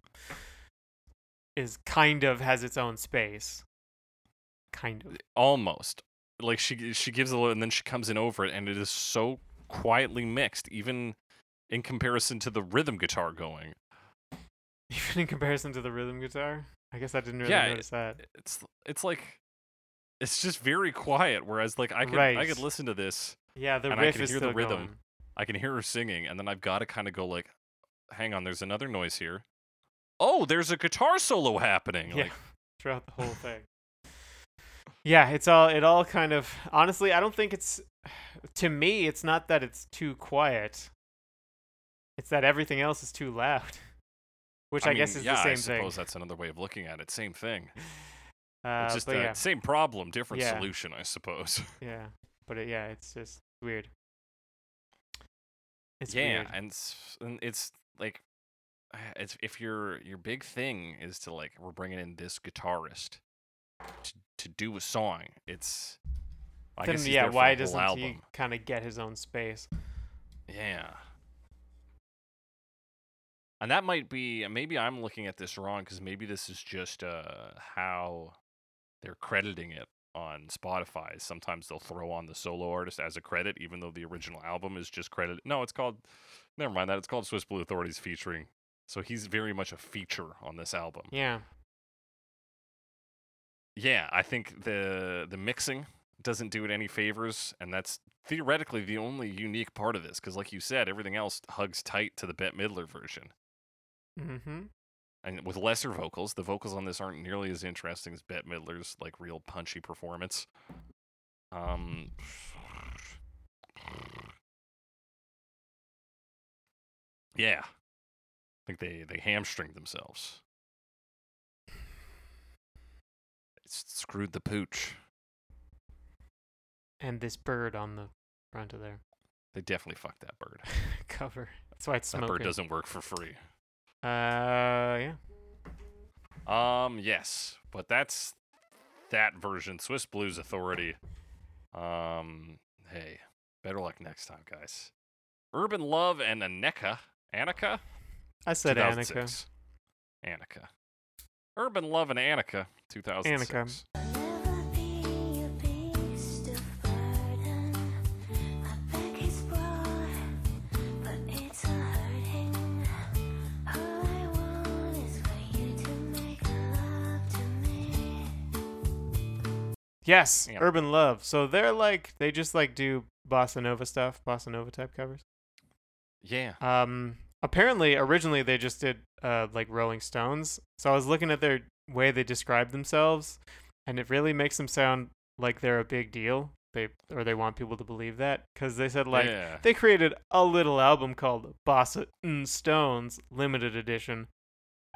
is kind of has its own space. Kind of. Almost. Like she she gives a little, and then she comes in over it, and it is so quietly mixed, even in comparison to the rhythm guitar going. [laughs] Even in comparison to the rhythm guitar, I guess I didn't really Yeah, notice that. It's it's like it's just very quiet. Whereas like I could I Right. could listen to this Yeah, the and I riff can is hear the rhythm. going. I can hear her singing, and then I've got to kind of go like, "Hang on, there's another noise here." Oh, there's a guitar solo happening. Yeah. Like, [laughs] throughout the whole thing. Yeah, it's all it all kind of honestly, I don't think it's [sighs] to me it's not that it's too quiet. It's that everything else is too loud. Which I, mean, guess is yeah, the same I thing. I suppose that's another way of looking at it. Same thing. Uh, it's just the yeah, same problem, different Yeah. solution, I suppose. [laughs] yeah. But it, yeah, it's just weird. It's yeah, weird. and it's, and it's like, [sighs] it's if your your big thing is to like we're bringing in this guitarist to to do a song. It's I Then yeah, why doesn't he kind of get his own space? Yeah. And that might be maybe I'm looking at this wrong because maybe this is just uh how they're crediting it on Spotify. Sometimes they'll throw on the solo artist as a credit, even though the original album is just credited. No, it's called. Never mind that. It's called Swiss Blue Authorities featuring. So he's very much a feature on this album. Yeah. Yeah, I think the the mixing doesn't do it any favors, and that's theoretically the only unique part of this. Because, like you said, everything else hugs tight to the Bette Midler version, Mm-hmm. and with lesser vocals. The vocals on this aren't nearly as interesting as Bette Midler's like real punchy performance. Um. Yeah, I think they they hamstring themselves. It's screwed the pooch. And this bird on the front of there. They definitely fucked that bird. [laughs] cover. That's why it's That smoking. bird doesn't work for free. Uh, yeah. Um, yes, but that's that version. Swiss Blues Authority. Um, hey, better luck next time, guys. Urban Love and Aneka. Annika? I said Annika. 2006. Annika. Urban Love and Annika. 2006. Never Yes, Yeah. Urban Love. So they're like they just like do bossa nova stuff, bossa nova type covers. Yeah. Um, apparently originally they just did uh like Rolling Stones. So I was looking at their way they describe themselves, and it really makes them sound like they're a big deal. They or they want people to believe that because they said like yeah. they created a little album called Bossa N Stones Limited Edition,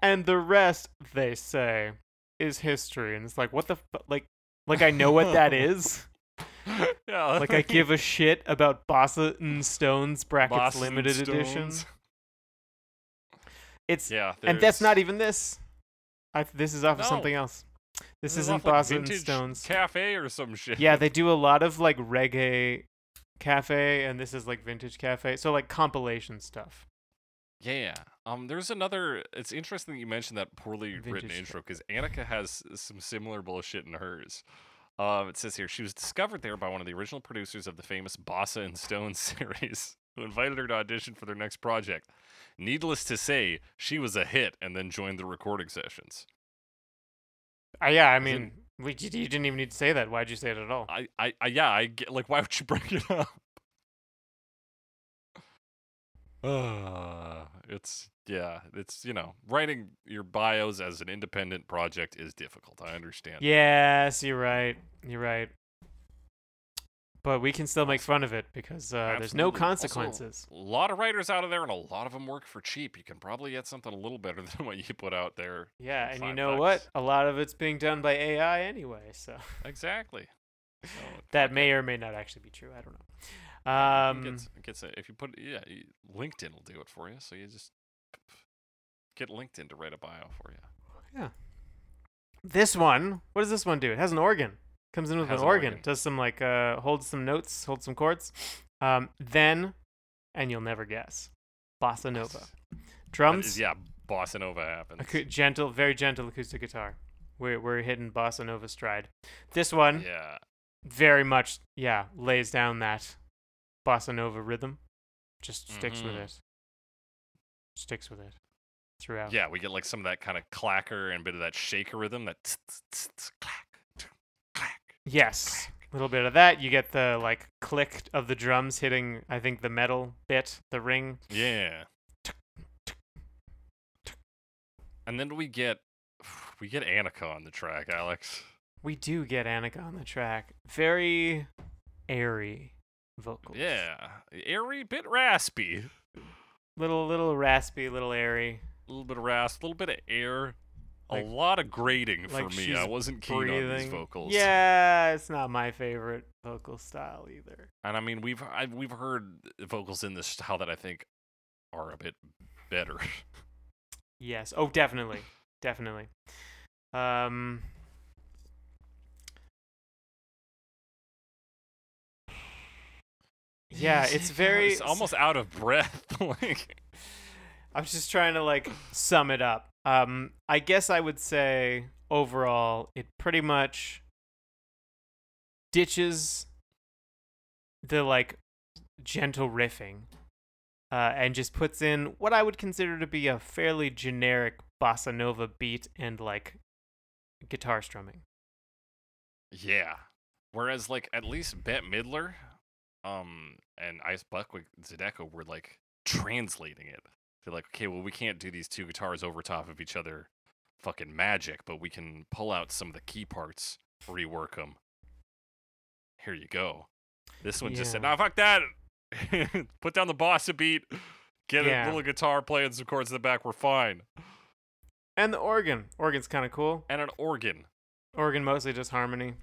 and the rest they say is history. And it's like what the fu- like like I know what that [laughs] is. yeah. Like I give a shit about Bossa N mm, Stones brackets Boston limited edition. It's Yeah. and that's not even this. I, this is off of something else. This, is isn't off, like, Bossa N Stones. Cafe or some shit. yeah, they [laughs] do a lot of like reggae cafe, and this is like vintage cafe. So like compilation stuff. Yeah. Um. There's another. It's interesting that you mentioned that poorly written intro because Annika has some similar bullshit in hers. Um. It says here she was discovered there by one of the original producers of the famous Bossa and Stone [laughs] series, who invited her to audition for their next project. Needless to say, she was a hit and then joined the recording sessions. Uh, yeah, I mean, we, you you didn't even need to say that. Why'd you say it at all? I. I. I yeah. I get. Like, why would you bring it up? Uh, it's yeah, it's you know, writing your bios as an independent project is difficult. I understand. Yes, you're right. You're right. but we can still make fun of it because uh, there's no Absolutely. Also, consequences. a lot of writers out of there, and a lot of them work for cheap. You can probably get something a little better [laughs] than what you put out there. yeah, and you know bucks. what? A lot of it's being done by AI anyway, so Exactly. So, [laughs] that may or may not actually be true. I don't know. It Um, gets, it gets a, if you put yeah, LinkedIn will do it for you. So you just get LinkedIn to write a bio for you. Yeah. This one, what does this one do? It has an organ. Comes in with an, an organ. organ. Does some like uh, holds some notes, holds some chords. Um, then, and you'll never guess, bossa nova. Drums. is- yeah, bossa nova happens. Acou- gentle, very gentle acoustic guitar. We're we're hitting bossa nova stride. This one Yeah, very much, yeah, lays down that bossa nova rhythm. Just sticks with Mhm. it. Sticks with it throughout. yeah, we get like some of that kind of clacker and a bit of that shaker rhythm. That tss, tss, tss, tss, clack, clack. Yes. A little bit of that. You get the like click of the drums hitting. I think the metal bit, the ring. Yeah. And then we get we get Annika on the track, Alex. We do get Annika on the track. Very airy vocals. Yeah, airy, bit raspy, Little little raspy, little airy. a little bit of rasp, a little bit of air, Like- a lot of grating for like me. I wasn't keen on these vocals. Yeah, it's not my favorite vocal style either. and I mean we've I, we've heard vocals in this style that I think are a bit better. [laughs] Yes. Oh, definitely. Definitely. Um Yeah, it's very it's almost out of breath. [laughs] like I'm just trying to like sum it up. Um I guess I would say overall it pretty much ditches the like gentle riffing uh, and just puts in what I would consider to be a fairly generic bossa nova beat and like guitar strumming. Yeah. Whereas like at least Bette Midler, um, and Ice Buckwheat Zydeco were like translating it. They're like, okay, well we can't do these two guitars over top of each other, fucking magic, but we can pull out some of the key parts, rework them. Here you go. This one just said, nah, fuck that. [laughs] Put down the bossa beat. Get Yeah. a little guitar playing some chords in the back. We're fine. And the organ. Organ's kind of cool. And an organ. Organ mostly just harmony.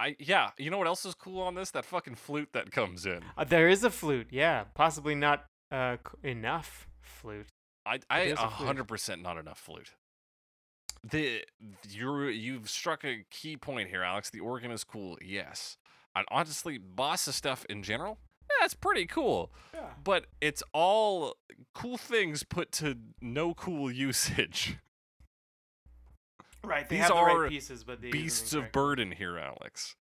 I yeah. You know what else is cool on this? That fucking flute that comes in. Uh, there is a flute, yeah. Possibly not uh, enough flute. I I is a a flute. hundred percent not enough flute. The you're you've struck a key point here, Alex. The organ is cool, yes. And honestly, bossa stuff in general, yeah, it's pretty cool. Yeah. But it's all cool things put to no cool [laughs] usage. Right, they These have the are right pieces, but they Beasts of burden here, Alex.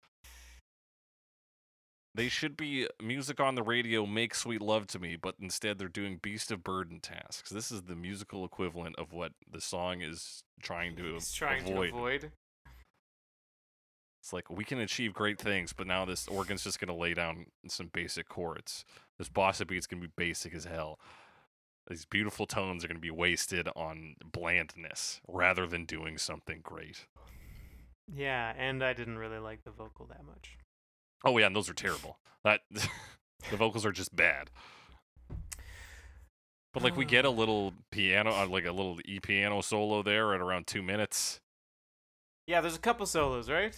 They should be music on the radio, make sweet love to me, but instead they're doing beast of burden tasks. This is the musical equivalent of what the song is trying to He's trying avoid. to avoid. It's like we can achieve great things, but now this organ's just gonna lay down some basic chords. This bossa beat's gonna be basic as hell. These beautiful tones are gonna be wasted on blandness rather than doing something great. Yeah, and I didn't really like the vocal that much. Oh yeah, and those are terrible. That [laughs] the vocals are just bad. But like we get a little piano, uh, like a little e piano solo there at around two minutes. Yeah, there's a couple solos, right?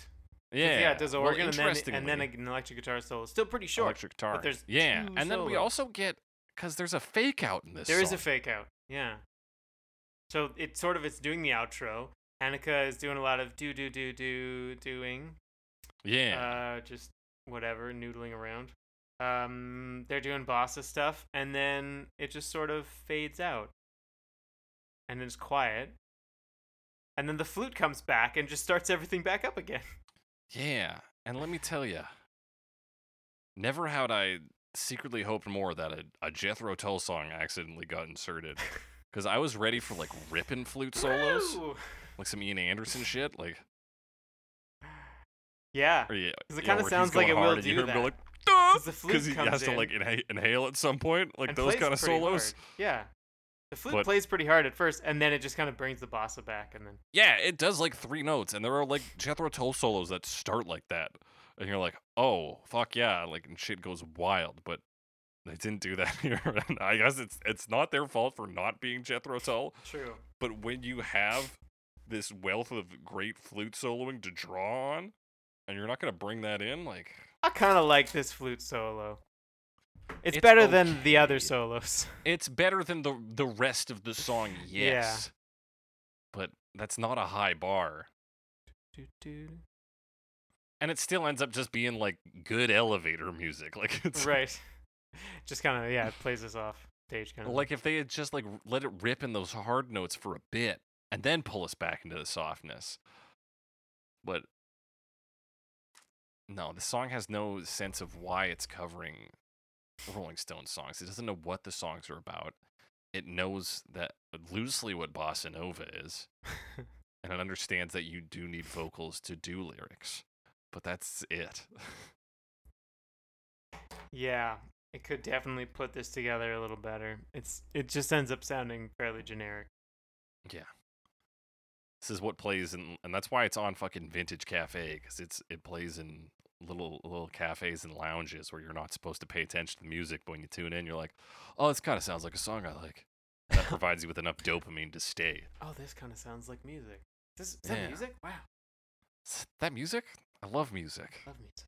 Yeah, yeah, it does an well, organ and then and then an electric guitar solo. Still pretty short. electric guitar. there's yeah, and then we also get because there's a fake out in this. There is a fake out. Yeah. So it's sort of it's doing the outro. Annika is doing a lot of do do do do doing. Yeah, Uh, just whatever, noodling around. Um, they're doing bossa stuff, and then it just sort of fades out, and then it's quiet, and then the flute comes back and just starts everything back up again. yeah, and let me tell you, never had I secretly hoped more that a, a Jethro Tull song accidentally got inserted. [laughs] Because I was ready for like ripping flute solos, Woo! like some Ian Anderson shit, like [sighs] Yeah, Or yeah, it kinda sounds like it will you do go that. like, because he has to like inha- inhale at some point, like those kind of solos. hard. Yeah, the flute But- plays pretty hard at first, and then it just kind of brings the bossa back, and then Yeah, it does like three notes, and there are like Jethro Tull solos that start like that, and you're like, oh fuck yeah, like and shit goes wild, but they didn't do that [laughs] here. and I guess it's it's not their fault for not being Jethro Tull, True. but when you have this wealth of great flute soloing to draw on, and you're not gonna bring that in, like I kind of like this flute solo. It's, It's better than the other solos. [laughs] it's better than the the rest of the song, Yeah. yes. But that's not a high bar. And it still ends up just being like good elevator music. [laughs] Like it's right. Just kind of yeah, it plays us off stage kind of. like if they had just like let it rip in those hard notes for a bit and then pull us back into the softness. But no, the song has no sense of why it's covering Rolling Stones songs. It doesn't know what the songs are about. It knows that loosely what bossa nova is, [laughs] and it understands that you do need vocals to do lyrics. But that's it. [laughs] Yeah, it could definitely put this together a little better. It's it just ends up sounding fairly generic. Yeah. This is what plays in, and that's why it's on fucking Vintage Cafe because it's it plays in little little cafes and lounges where you're not supposed to pay attention to the music, but when you tune in, you're like, oh, this kind of sounds like a song I like. That [laughs] provides you with enough dopamine to stay. Oh, this kind of sounds like music. This is that Yeah. music? Wow, That music, I love music. love music.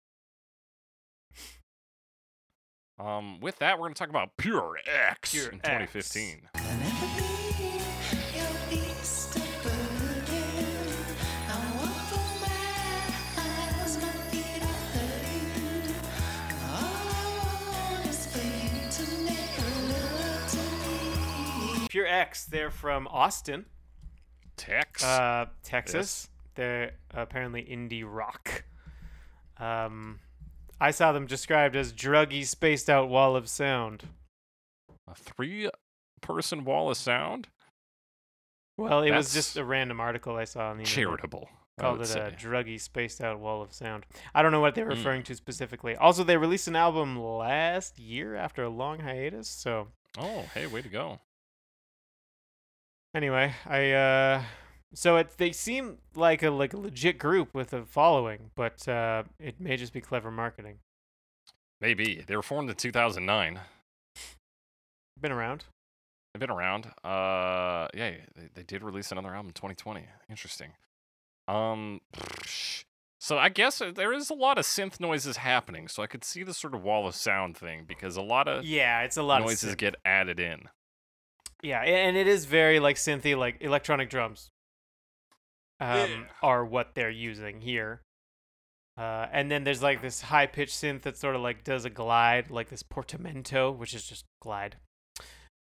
Um, with that, we're gonna talk about Pure X Pure in X. 2015. Pure X, they're from Austin, Tex. uh, Texas. They're apparently indie rock. Um, I saw them described as druggy, spaced out wall of sound. a three-person wall of sound. Well, it was just a random article I saw on the internet. Charitable. I Called it a druggy, spaced out wall of sound. I don't know what they were Mm. referring to specifically. Also, they released an album last year after a long hiatus. So Oh, hey, way to go. anyway, I uh, so it they seem like a like a legit group with a following, but uh, it may just be clever marketing. Maybe they were formed in 2009. Been around. They've been around. Uh, yeah, they, they did release another album in 2020. Interesting. Um, so I guess there is a lot of synth noises happening. So I could see the sort of wall of sound thing because a lot of Yeah, it's a lot noises get added in. Yeah, and it is very like synthy, like electronic drums. Um, Yeah. are what they're using here. Uh, and then there's like this high pitched synth that sort of like does a glide, like this portamento, which is just glide.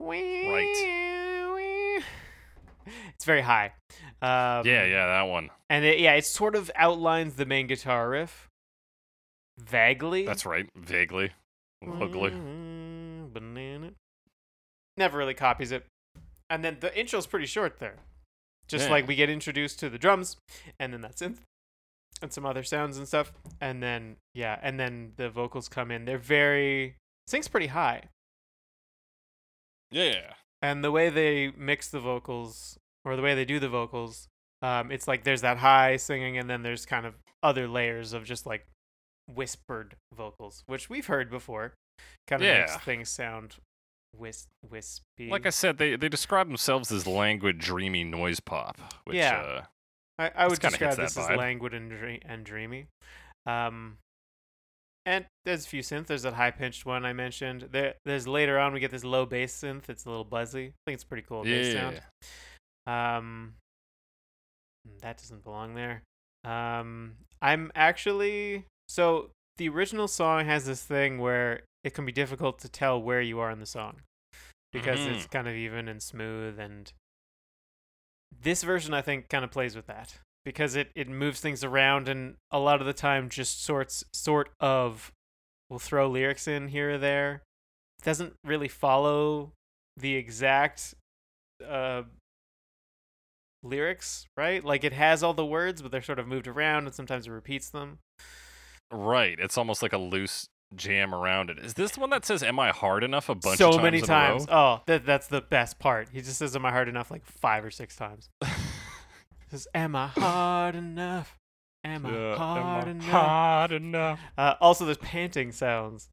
Right. It's very high. Um, yeah, yeah, that one. And it, yeah, it sort of outlines the main guitar riff vaguely. That's right. Vaguely. Vaguely. Mm, banana. Never really copies it. And then the intro's pretty short there. Just Yeah. like we get introduced to the drums and then that synth and some other sounds and stuff. And then yeah, and then the vocals come in. They're very sings pretty high. Yeah. And the way they mix the vocals or the way they do the vocals, um, it's like there's that high singing and then there's kind of other layers of just like whispered vocals, which we've heard before. Kind of makes things sound whis- wispy. Like I said, they, they describe themselves as languid, dreamy noise pop. Which, Yeah. Uh, I, I would describe this as languid and, dre- and dreamy. Um, and there's a few synths. There's that high pitched one I mentioned. There, there's later on we get this low bass synth. It's a little buzzy. I think it's pretty cool bass yeah. sound. Um, mm, that doesn't belong there. Um, I'm actually so the original song has this thing where it can be difficult to tell where you are in the song because it's kind of even and smooth and this version I think kind of plays with that because it it moves things around and a lot of the time just sorts sort of will throw lyrics in here or there. It doesn't really follow the exact uh lyrics, right? Like it has all the words, but they're sort of moved around and sometimes it repeats them. Right. It's almost like a loose jam around it. Is this the one that says "Am I hard enough?" a bunch so of times many times. Oh, that that's the best part. He just says, "Am I hard enough?" like five or six times. [laughs] Says, "Am I hard enough?" Am I Yeah, am hard I enough? hard enough? Uh, also, there's panting sounds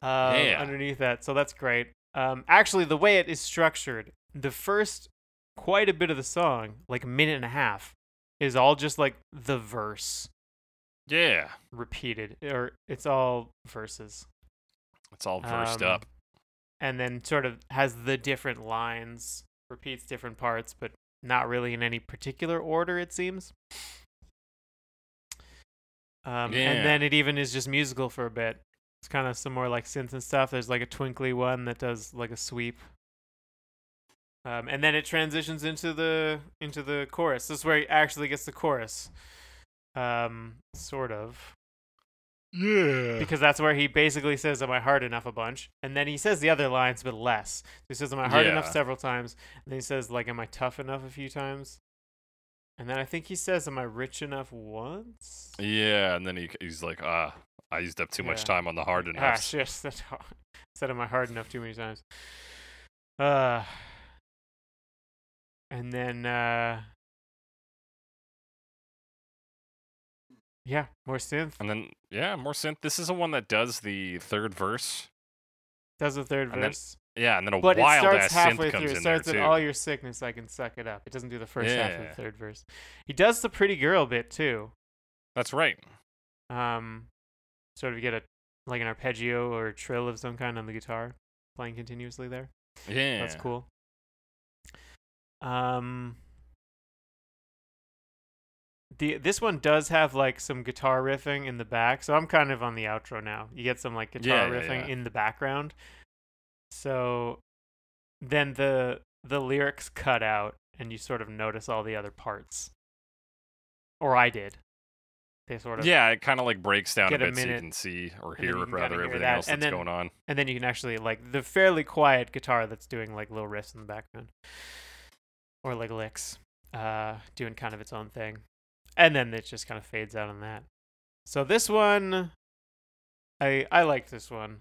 um, Yeah. underneath that, so that's great. Um, actually, the way it is structured, the first quite a bit of the song, like a minute and a half, is all just like the verse Yeah, repeated, or it's all verses, it's all versed Um, up. and then sort of has the different lines, repeats different parts, but not really in any particular order, it seems. Um, Yeah. And then it even is just musical for a bit. It's kind of some more like synth and stuff. There's like a twinkly one that does like a sweep. Um, and then it transitions into the into the chorus. This is where he actually gets the chorus. Um, sort of Yeah. because that's where he basically says, "Am I hard enough?" a bunch, and then he says the other lines but less. He says, "Am I hard enough?" Several times, and then he says, "Like, am I tough enough?" a few times, and then I think he says, "Am I rich enough?" once. Yeah, and then he he's like, ah, I used up too much time on the hard enough. Ah, enough. shit, [laughs] said, said, "Am I hard enough?" too many times. Uh, [sighs] and then uh, yeah, more synth. And then yeah, more synth. This is the one that does the third verse. Does the third And then verse. Yeah, and then a But it wild starts ass halfway synth through. It starts with all your sickness, I can suck it up. It doesn't do the first half of the third verse. He does the pretty girl bit too. That's right. Um, sort of get a like an arpeggio or a trill of some kind on the guitar, playing continuously there. Yeah, That's cool. Um, the this one does have like some guitar riffing in the back, so I'm kind of on the outro now. You get some like guitar Yeah, yeah, riffing yeah. in the background. So then the the lyrics cut out, and you sort of notice all the other parts. Or I did. They sort of Yeah, it kind of like breaks down a get a bit so you can see or hear rather hear everything that, else and that's then- going on. and then you can actually like the fairly quiet guitar that's doing like little riffs in the background or like licks uh doing kind of its own thing and then it just kind of fades out on that so this one i i like this one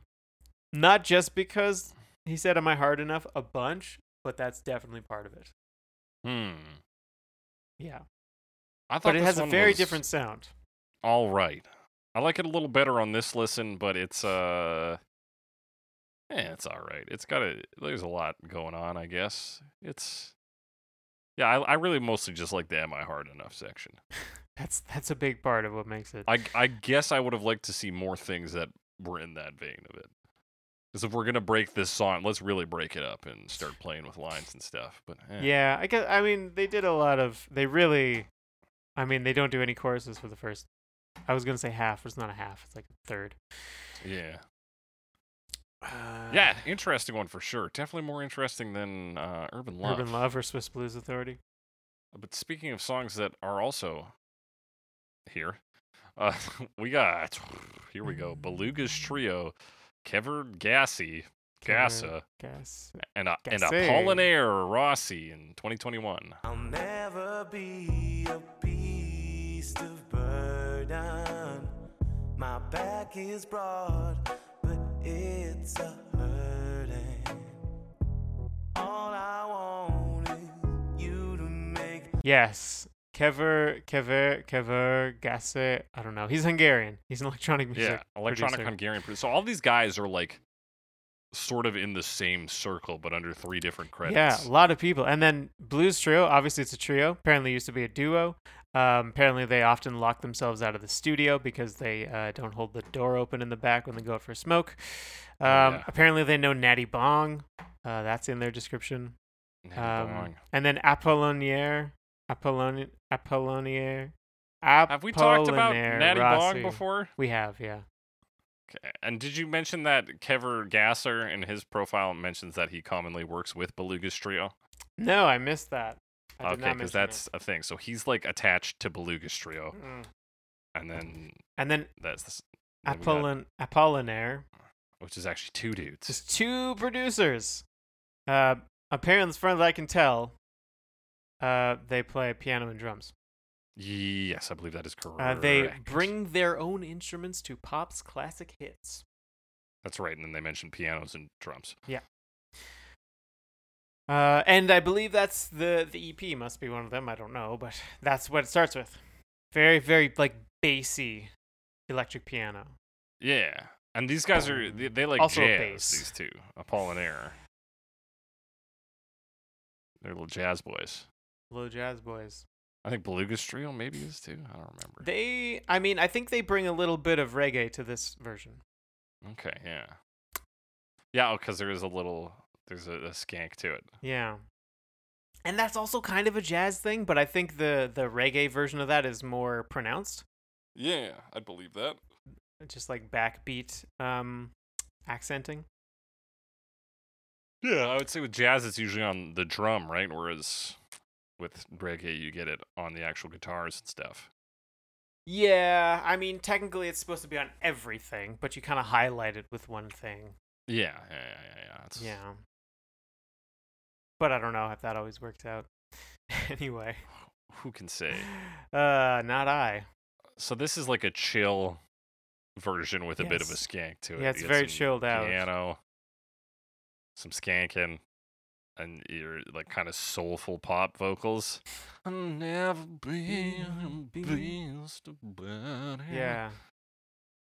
not just because he said am i hard enough a bunch but that's definitely part of it Hmm. yeah I thought but it has a very different sound All right. I like it a little better on this listen, but it's uh Yeah, it's all right. It's got a there's a lot going on, I guess. It's Yeah, I I really mostly just like the am I hard enough section. [laughs] that's that's a big part of what makes it I I guess I would have liked to see more things that were in that vein of it. Because if we're gonna break this song, let's really break it up and start playing with lines and stuff. But eh. Yeah, I guess. I mean, they did a lot of. They really. I mean, they don't do any choruses for the first. I was gonna say half, but it's not a half. It's like a third. yeah, yeah, interesting one for sure. Definitely more interesting than uh, Urban Love. Urban Love or Swiss Blues Authority. But speaking of songs that are also here, uh, [laughs] we got here we go Beluga's trio, Kever Gassy, Gassa, Gas. and uh, and Gassi. Apollinaire Rossi in 2021. I'll never be a beast of burden. My back is broad, but it's a hurting. All I want is you to make Yes. Kever, Kever, Kever, Gasse. I don't know. He's Hungarian. He's an electronic music. Yeah, electronic producer. Hungarian. produ- So all these guys are like sort of in the same circle, but under three different credits. Yeah, a lot of people. And then Blues Trio, obviously it's a trio. Apparently it used to be a duo. Um, apparently they often lock themselves out of the studio because they uh, don't hold the door open in the back when they go out for a smoke. Um, Oh, yeah. Apparently they know Natty Bong. Uh, that's in their description. Um, and then Apollonier. Apollon- Apollonier. Have we talked about Natty Bong before? We have, yeah. Okay. And did you mention that Kever Gasser in his profile mentions that he commonly works with Beluga's trio? No, I missed that. I okay, because mention that's a thing. So he's like attached to Beluga's trio. Mm. and then And then that's the, s- then we got- Apollinaire. which is actually two dudes. Just two producers. Uh, apparently, as far as I can tell, uh, they play piano and drums. yes, I believe that is correct. Uh, they bring their own instruments to pop's classic hits. That's right, and then they mentioned pianos and drums. Uh, and I believe that's the the EP must be one of them. I don't know, but that's what it starts with. Very, very like bassy electric piano. Yeah. And these guys are they, they like Also jazz. bass. These two, Apollinaire. They're little jazz boys. Little jazz boys. I think Beluga's Trio maybe is too. I don't remember. They, I mean, I think they bring a little bit of reggae to this version. okay, yeah. Yeah, because there is a little, there's a, a skank to it. Yeah. And that's also kind of a jazz thing, but I think the the reggae version of that is more pronounced. Yeah, I believe that. Just like backbeat um accenting. Yeah, I would say with jazz it's usually on the drum, right? Whereas with reggae you get it on the actual guitars and stuff. Yeah, I mean technically it's supposed to be on everything, but you kind of highlight it with one thing. Yeah, yeah, yeah, yeah. yeah. It's, Yeah. But I don't know if that always works out. [laughs] anyway, Who can say? [laughs] uh not I. So this is like a chill version with a bit of a skank to it. Yeah, it's very chilled out. Piano, some skanking, and your like kind of soulful pop vocals. I'll never be a about it. Yeah.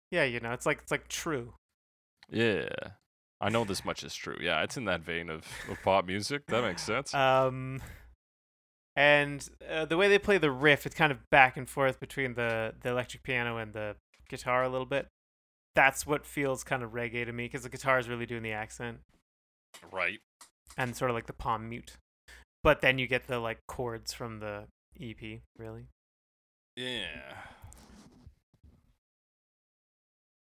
Yeah, you know, it's like it's like true. Yeah. I know this much is true. Yeah, it's in that vein of, of pop music. That makes sense. Um, and uh, the way they play the riff, it's kind of back and forth between the the electric piano and the guitar a little bit. That's what feels kind of reggae to me because the guitar is really doing the accent right. and sort of like the palm mute. But then you get the like chords from the EP, really. Yeah.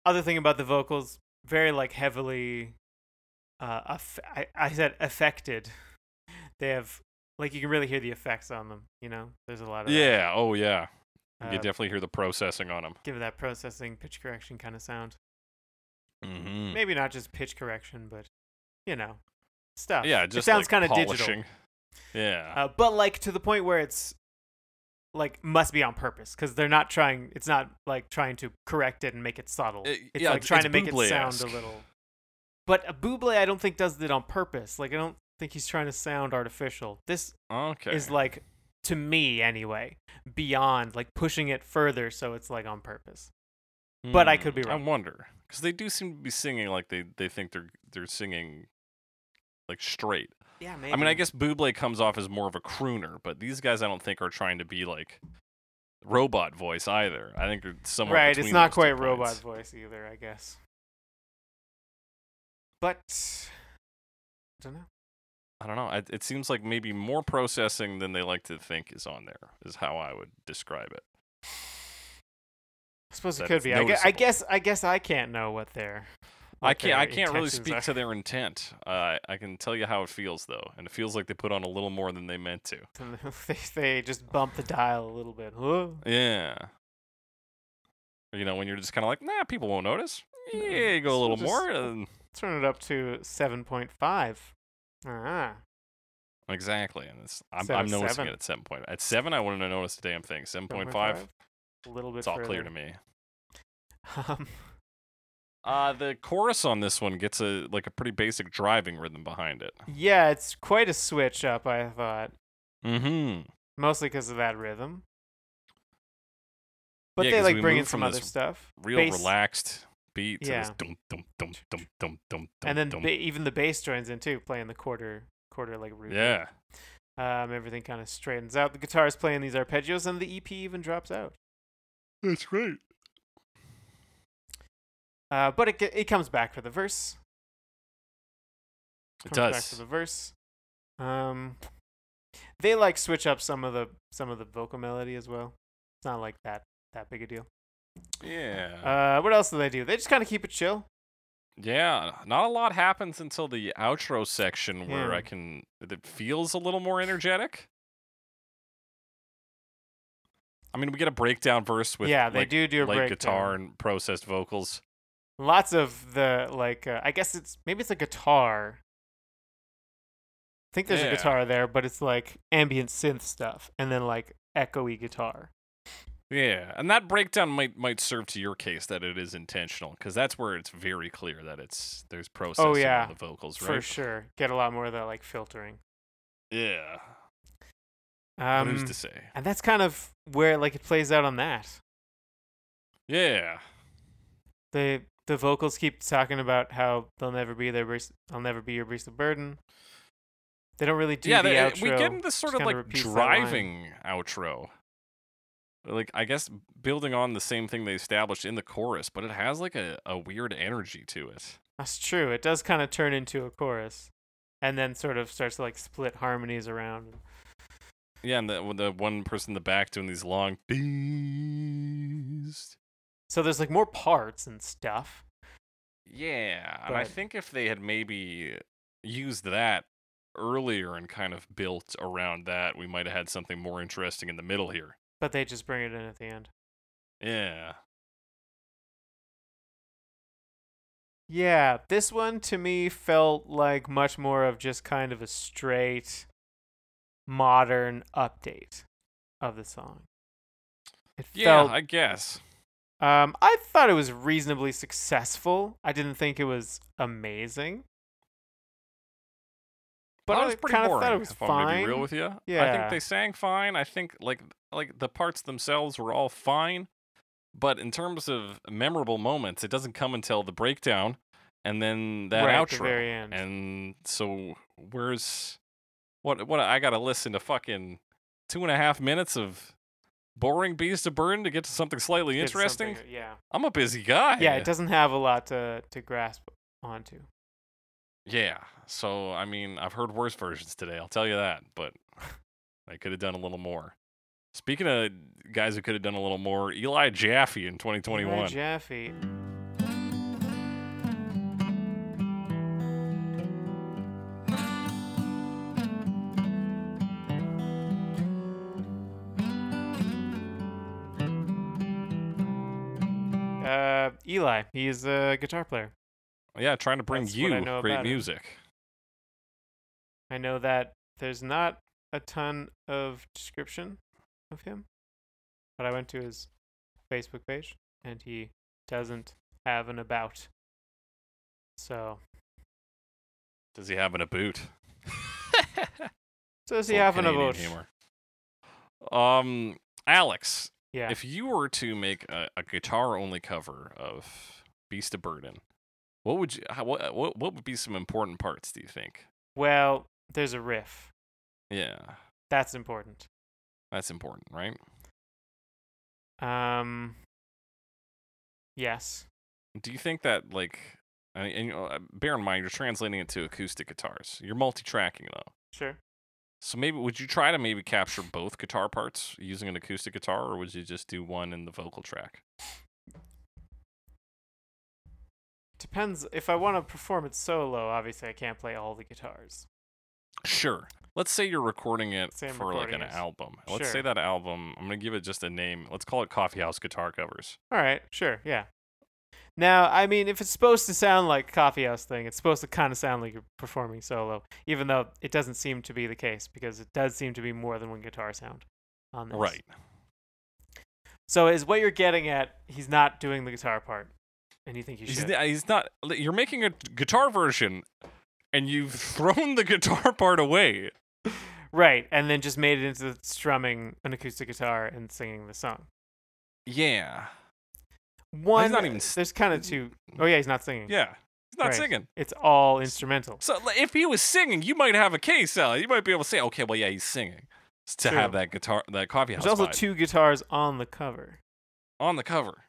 Other thing about the vocals, very like heavily, uh, aff- I, I said affected. They have like you can really hear the effects on them. You know, there's a lot of that. Yeah. Oh, yeah. You Uh, definitely hear the processing on them. give it that processing pitch correction kind of sound. Mm-hmm. Maybe not just pitch correction, but you know, stuff. Yeah, it just sounds like kind of digital. Yeah. Uh, but like to the point where it's like must be on purpose because they're not trying. It's not like trying to correct it and make it subtle. It- it's yeah, like it's- trying it's to make it sound a little. But a Buble, I don't think does it on purpose. Like I don't think he's trying to sound artificial. This okay. is like to me anyway beyond like pushing it further so it's like on purpose. but I could be Hmm, wrong. I wonder because they do seem to be singing like they they think they're they're singing like straight. Yeah, maybe. I mean, I guess Buble comes off as more of a crooner, but these guys I don't think are trying to be like robot voice either. I think it's somewhere right. It's not quite robot voice either, I guess. But I don't know. I don't know. It, it seems like maybe more processing than they like to think is on there. Is how I would describe it. I suppose it could be. I, gue- I guess. I guess I can't know what their. I can't. I can't really speak are. to their intent. Uh, I can tell you how it feels though, and it feels like they put on a little more than they meant to. [laughs] they, they just bump the dial a little bit. Huh? Yeah. You know, when you're just kind of like, nah, people won't notice. Yeah, you go a little just- more. And... Turn it up to seven point five. Ah, Exactly, and it's, I'm, Instead I'm noticing seven. it at seven point. At seven, I wouldn't have noticed a damn thing. Seven point 7.5? five, A little bit. it's all clear to me. Um, Uh, the chorus on this one gets a like a pretty basic driving rhythm behind it. yeah, it's quite a switch up. I thought Mm-hmm. mostly because of that rhythm. But Yeah, they like bring in some other stuff. Real Bass- relaxed beat this Yeah. dum dum dum dum dum dum. and then dum. ba- even the bass joins in too, playing the quarter quarter like root. yeah, Um, everything kind of straightens out. The guitar is playing these arpeggios, and the EP even drops out. that's great. Uh, but it it comes back for the verse. It Comes back for the verse. Um, they like switch up some of the some of the vocal melody as well. It's not like that that big a deal. Yeah. Uh, what else do they do? They just kind of keep it chill. Yeah, not a lot happens until the outro section where Yeah. I can. It feels a little more energetic. I mean, we get a breakdown verse with yeah, they like, do do a breakdown. guitar and processed vocals. Lots of the like. Uh, I guess it's maybe it's a guitar. I think there's Yeah. a guitar there, but it's like ambient synth stuff, and then like echoey guitar. Yeah, and that breakdown might might serve to your case that it is intentional because that's where it's very clear that it's there's processing Oh, yeah, the vocals, right? For sure, get a lot more of that like filtering. Yeah. Um, who's to say? and that's kind of where like it plays out on that. Yeah. The the vocals keep talking about how they'll never be their Bruce, I'll never be your the Burden. They don't really do yeah, the they- outro. we get into this sort of like repeats that line. driving outro. Like I guess building on the same thing they established in the chorus, but it has like a, a weird energy to it. That's true. It does kind of turn into a chorus, and then sort of starts to like split harmonies around. Yeah, and the the one person in the back doing these long beast. So there's like more parts and stuff. Yeah, and I think if they had maybe used that earlier and kind of built around that, we might have had something more interesting in the middle here. But they just bring it in at the end. Yeah. Yeah, this one to me felt like much more of just kind of a straight modern update of the song. It Yeah, felt I guess. um I thought it was reasonably successful. I didn't think it was amazing. But I was pretty kind of boring. thought it was if I'm gonna fine. be real with you, yeah. I think they sang fine. I think like like the parts themselves were all fine, but in terms of memorable moments, it doesn't come until the breakdown and then that right, outro. at the very end. And so where's what what I gotta listen to fucking two and a half minutes of boring beast of burden to get to something slightly interesting? something- Yeah. I'm a busy guy. Yeah, it doesn't have a lot to to grasp onto. Yeah. So I mean, I've heard worse versions today. I'll tell you that. But [laughs] I could have done a little more. Speaking of guys who could have done a little more, Eli Jaffe in 2021. Eli Jaffe. Uh, Eli, he's a guitar player. Yeah, trying to bring That's you great about him. music. I know that there's not a ton of description of him, but I went to his Facebook page and he doesn't have an about. So, Does he have an a boot? [laughs] does he have an Canadian about? humor. Um, Alex, Yeah. if you were to make a, a guitar-only cover of Beast of Burden, what would you? How, what, what what would be some important parts? Do you think? well, there's a riff. Yeah, That's important. that's important, right? Um. Yes. Do you think that like, I mean, and, you know, uh, bear in mind you're translating it to acoustic guitars. You're multi-tracking though, Sure. so maybe would you try to maybe capture both guitar parts using an acoustic guitar, or would you just do one in the vocal track? Depends. If I want to perform it solo, obviously I can't play all the guitars. Sure. Let's say you're recording it for like an album. Let's say that album. I'm gonna give it just a name. Let's call it Coffee House Guitar Covers. All right. Sure. Yeah. Now, I mean, if it's supposed to sound like a coffee house thing, it's supposed to kind of sound like you're performing solo, even though it doesn't seem to be the case because it does seem to be more than one guitar sound on this. Right. So, is what you're getting at? He's not doing the guitar part, and you think you He's, should? n- uh, he's not. You're making a guitar version, and you've [laughs] thrown the guitar part away. Right, and then just made it into strumming an acoustic guitar and singing the song. Yeah. One, not even there's kind of two oh yeah, he's not singing. Yeah. He's not Right. singing. It's all instrumental. So if he was singing, you might have a case, Sally. You might be able to say, okay, well, yeah, he's singing. To have that guitar, that coffee house There's also vibe two guitars on the cover on the cover.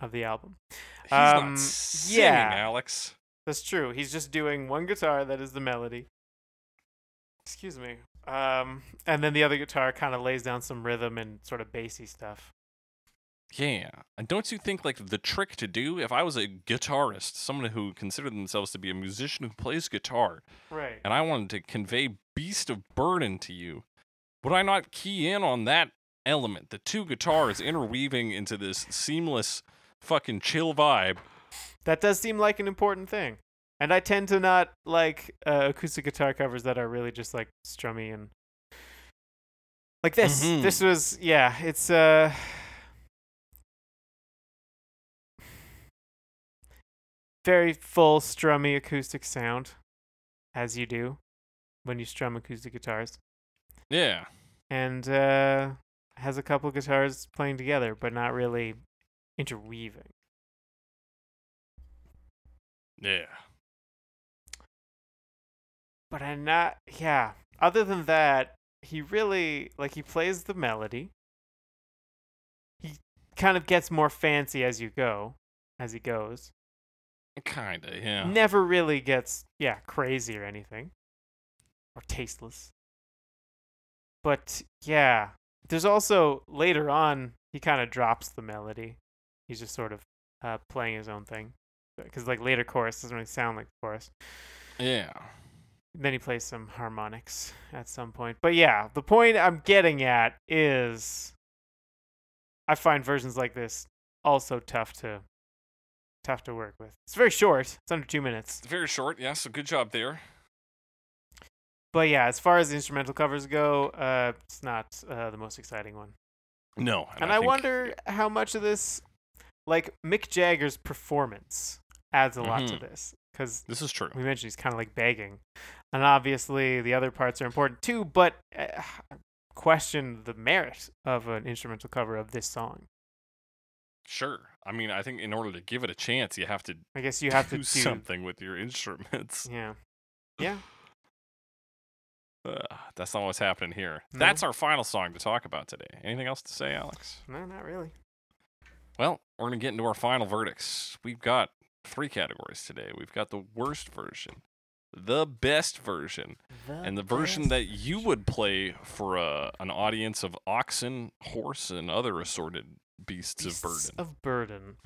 Of the album. He's Um, not singing, yeah. Alex. That's true. He's just doing one guitar that is the melody. Excuse me. Um, and then the other guitar kind of lays down some rhythm and sort of bassy stuff. Yeah. And don't you think like the trick to do if I was a guitarist, someone who considered themselves to be a musician who plays guitar, Right. and I wanted to convey Beast of Burden to you, would I not key in on that element, the two guitars interweaving into this seamless fucking chill vibe? That does seem like an important thing. And I tend to not like uh, acoustic guitar covers that are really just like strummy and like this. Mhm. This was yeah, it's uh very full strummy acoustic sound as you do when you strum acoustic guitars. Yeah. and uh, has a couple guitars playing together, but not really interweaving. Yeah. But I'm not. Yeah. Other than that, he really like he plays the melody. He kind of gets more fancy as you go, as he goes. Kinda, yeah. Never really gets yeah crazy or anything, or tasteless. But yeah, there's also later on he kind of drops the melody. He's just sort of uh, playing his own thing, because like later chorus doesn't really sound like the chorus. Yeah. Then he plays some harmonics at some point. But yeah, the point I'm getting at is I find versions like this also tough to tough to work with. It's very short. It's under 2 minutes. Very short, yeah, so good job there. But yeah, as far as the instrumental covers go, uh it's not uh, the most exciting one. No. And, I, think- wonder how much of this like Mick Jagger's performance adds a lot to Mhm. this cuz This is true. we mentioned he's kind of like begging, and obviously the other parts are important too. But uh, [sighs] question the merit of an instrumental cover of this song. Sure. I mean, I think in order to give it a chance, you have to I guess you [laughs] have to do do something with your instruments. Yeah, [laughs] yeah. Uh, that's not what's happening here. No. That's our final song to talk about today. Anything else to say, Alex? No, not really. Well, we're going to get into our final verdicts. We've got three categories today. We've got the worst version, the best version, and the version that you would play for a, an audience of oxen, horse, and other assorted beasts, Beasts of burden. Of burden.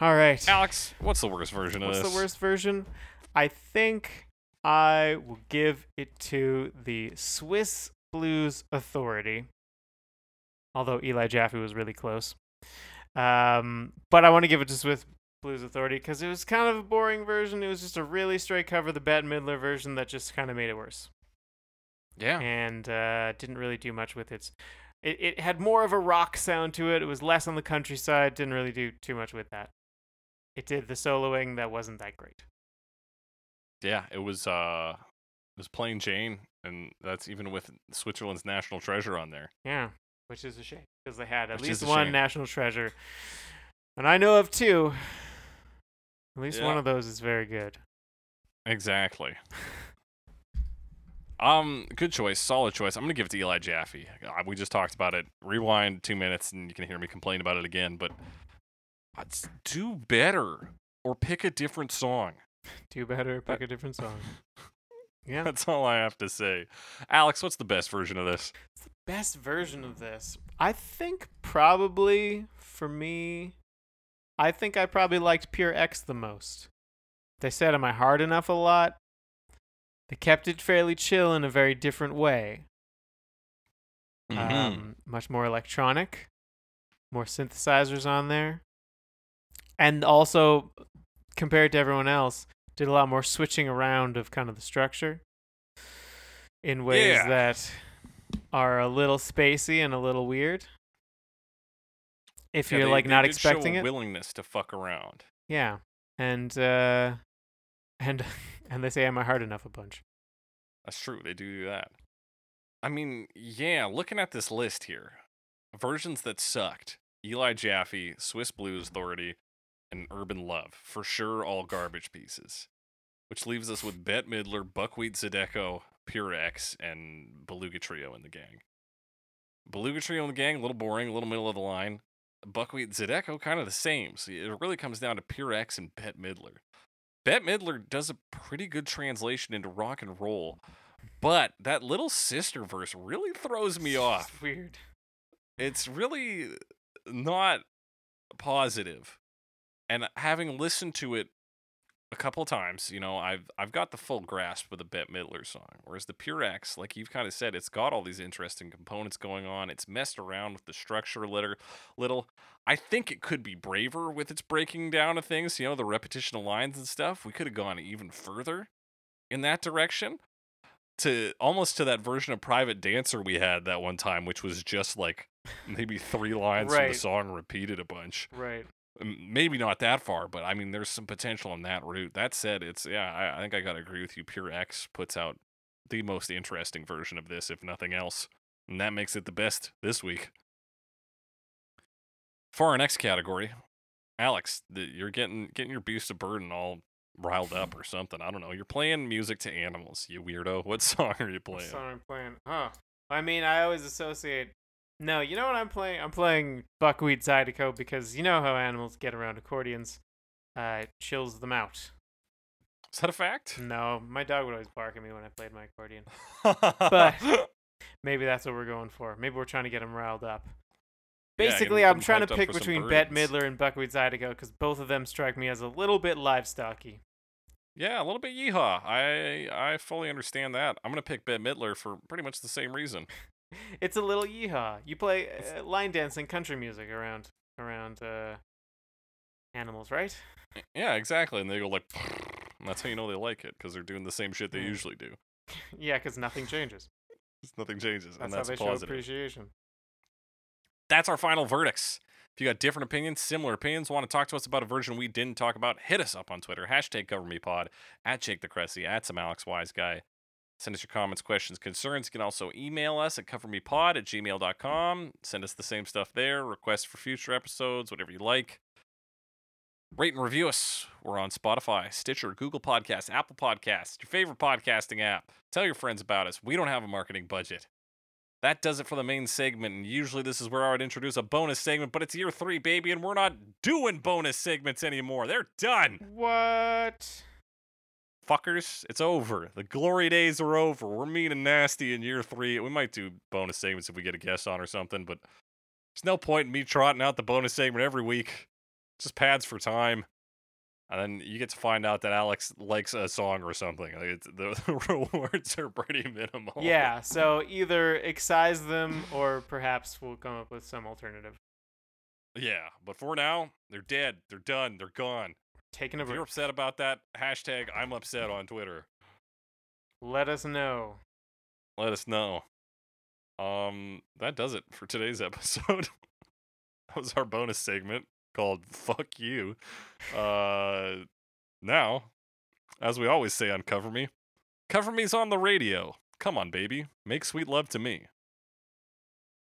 All right. Alex, what's the worst version What's of the worst version? I think I will give it to the Swiss Blues Authority. Although Eli Jaffe was really close. Um, but I want to give it to Swiss Blues Authority because it was kind of a boring version. It was just a really straight cover, the Bette Midler version that just kind of made it worse. Yeah. And uh, didn't really do much with its. It, it had more of a rock sound to it. It was less on the countryside. Didn't really do too much with that. It did the soloing that wasn't that great. Yeah, it was uh it was plain Jane and that's even with Switzerland's national treasure on there. Yeah, which is a shame because they had at Which least one shame. national treasure, and I know of two. At least one of those is very good. Exactly. [laughs] Um, good choice, solid choice. I'm gonna give it to Eli Jaffe. Uh, We just talked about it. Rewind two minutes, and you can hear me complain about it again. But do better, or pick a different song. [laughs] Do better, pick a different song. [laughs] Yeah, That's all I have to say. Alex, what's the best version of this? It's The best version of this. I think probably for me, I think I probably liked Pure X the most. They said, "Am I hard enough?" A lot. They kept it fairly chill in a very different way. Mm-hmm. um, much more electronic, more synthesizers on there, and also compared to everyone else, did a lot more switching around of kind of the structure in ways Yeah. that are a little spacey and a little weird. If Yeah, you're they- like they not expecting a it, willingness to fuck around. yeah, and uh, and [laughs] and they say, "Am I hard enough?" a bunch. That's true. They do do that. I mean, yeah, looking at this list here, versions that sucked Eli Jaffe, Swiss Blues Authority, and Urban Love. For sure, all garbage pieces. Which leaves us with Bette Midler, Buckwheat Zydeco, Pure X, and Beluga Trio in the gang. Beluga Trio in the gang, a little boring, a little middle of the line. Buckwheat Zydeco, oh, kind of the same. So it really comes down to Pure X and Bette Midler. Bette Midler does a pretty good translation into rock and roll, but that little sister verse really throws me It's [laughs] off. Weird. It's really not positive. And having listened to it a couple times, you know, I've I've got the full grasp of the Bette Midler song. Whereas the Pure X, like you've kind of said, it's got all these interesting components going on. It's messed around with the structure a little. little. I think it could be braver with its breaking down of things, you know, the repetition of lines and stuff. We could have gone even further in that direction to almost to that version of Private Dancer we had that one time, which was just like maybe three lines from the song repeated a bunch. Right. Maybe not that far, but I mean, there's some potential in that route. That said, it's yeah, I, I think I gotta agree with you. Pure X puts out the most interesting version of this, if nothing else. And that makes it the best this week. For our next category, Alex, the, you're getting getting your beast of burden all riled up or something. I don't know. You're playing music to animals, you weirdo. What [laughs] song are you What playing? song I'm playing? Huh. I mean, I always associate. No, you know what I'm playing? I'm playing Buckwheat Zydeco because you know how animals get around accordions. Uh, it chills them out. Is that a fact? No, my dog would always bark at me when I played my accordion. but [laughs] Maybe that's what we're going for. Maybe we're trying to get him riled up. Basically, him- I'm trying to pick between Bette. Midler and Buckwheat Zydeco because both of them strike me as a little bit livestocky. yeah, a little bit yeehaw. I I fully understand that. I'm gonna pick Bette Midler for pretty much the same reason. [laughs] It's a little yeehaw. You play uh, line dancing country music around around uh, animals, right? Yeah, exactly. And they go like, [laughs] that's how you know they like it because they're doing the same shit they Mm. usually do. [laughs] yeah, because nothing changes. Nothing changes, That's, and that's how they show appreciation. That's our final verdicts. If you got different opinions, similar opinions, want to talk to us about a version we didn't talk about, hit us up on Twitter. Hashtag CoverMePod, at Jake the Cressy, at some Alex Wise Guy. Send us your comments, questions, concerns. You can also email us at covermepod at gmail.com. Send us the same stuff there, requests for future episodes, whatever you like. Rate and review us. We're on Spotify, Stitcher, Google Podcasts, Apple Podcasts, your favorite podcasting app. Tell your friends about us. We don't have a marketing budget. That does it for the main segment, and usually this is where I would introduce a bonus segment, but it's year three, baby, and we're not doing bonus segments anymore. They're done. What? Fuckers, it's over. The glory days are over. We're mean and nasty in year three. We might do bonus segments if we get a guest on or something, but there's no point in me trotting out the bonus segment every week. It's Just pads for time. And then you get to find out that Alex likes a song or something. Like it's, the, [laughs] the rewards are pretty minimal. Yeah, so either excise them or perhaps we'll come up with some alternative. Yeah, but for now, they're dead. They're done. They're gone. Taking a If you're upset about that, hashtag I'm upset on Twitter. Let us know. Let us know. Um, that does it for today's [laughs] episode. that was our bonus segment called "Fuck You." Uh, now, as we always say on Cover Me, Cover Me's on the radio. Come on, baby, make sweet love to me.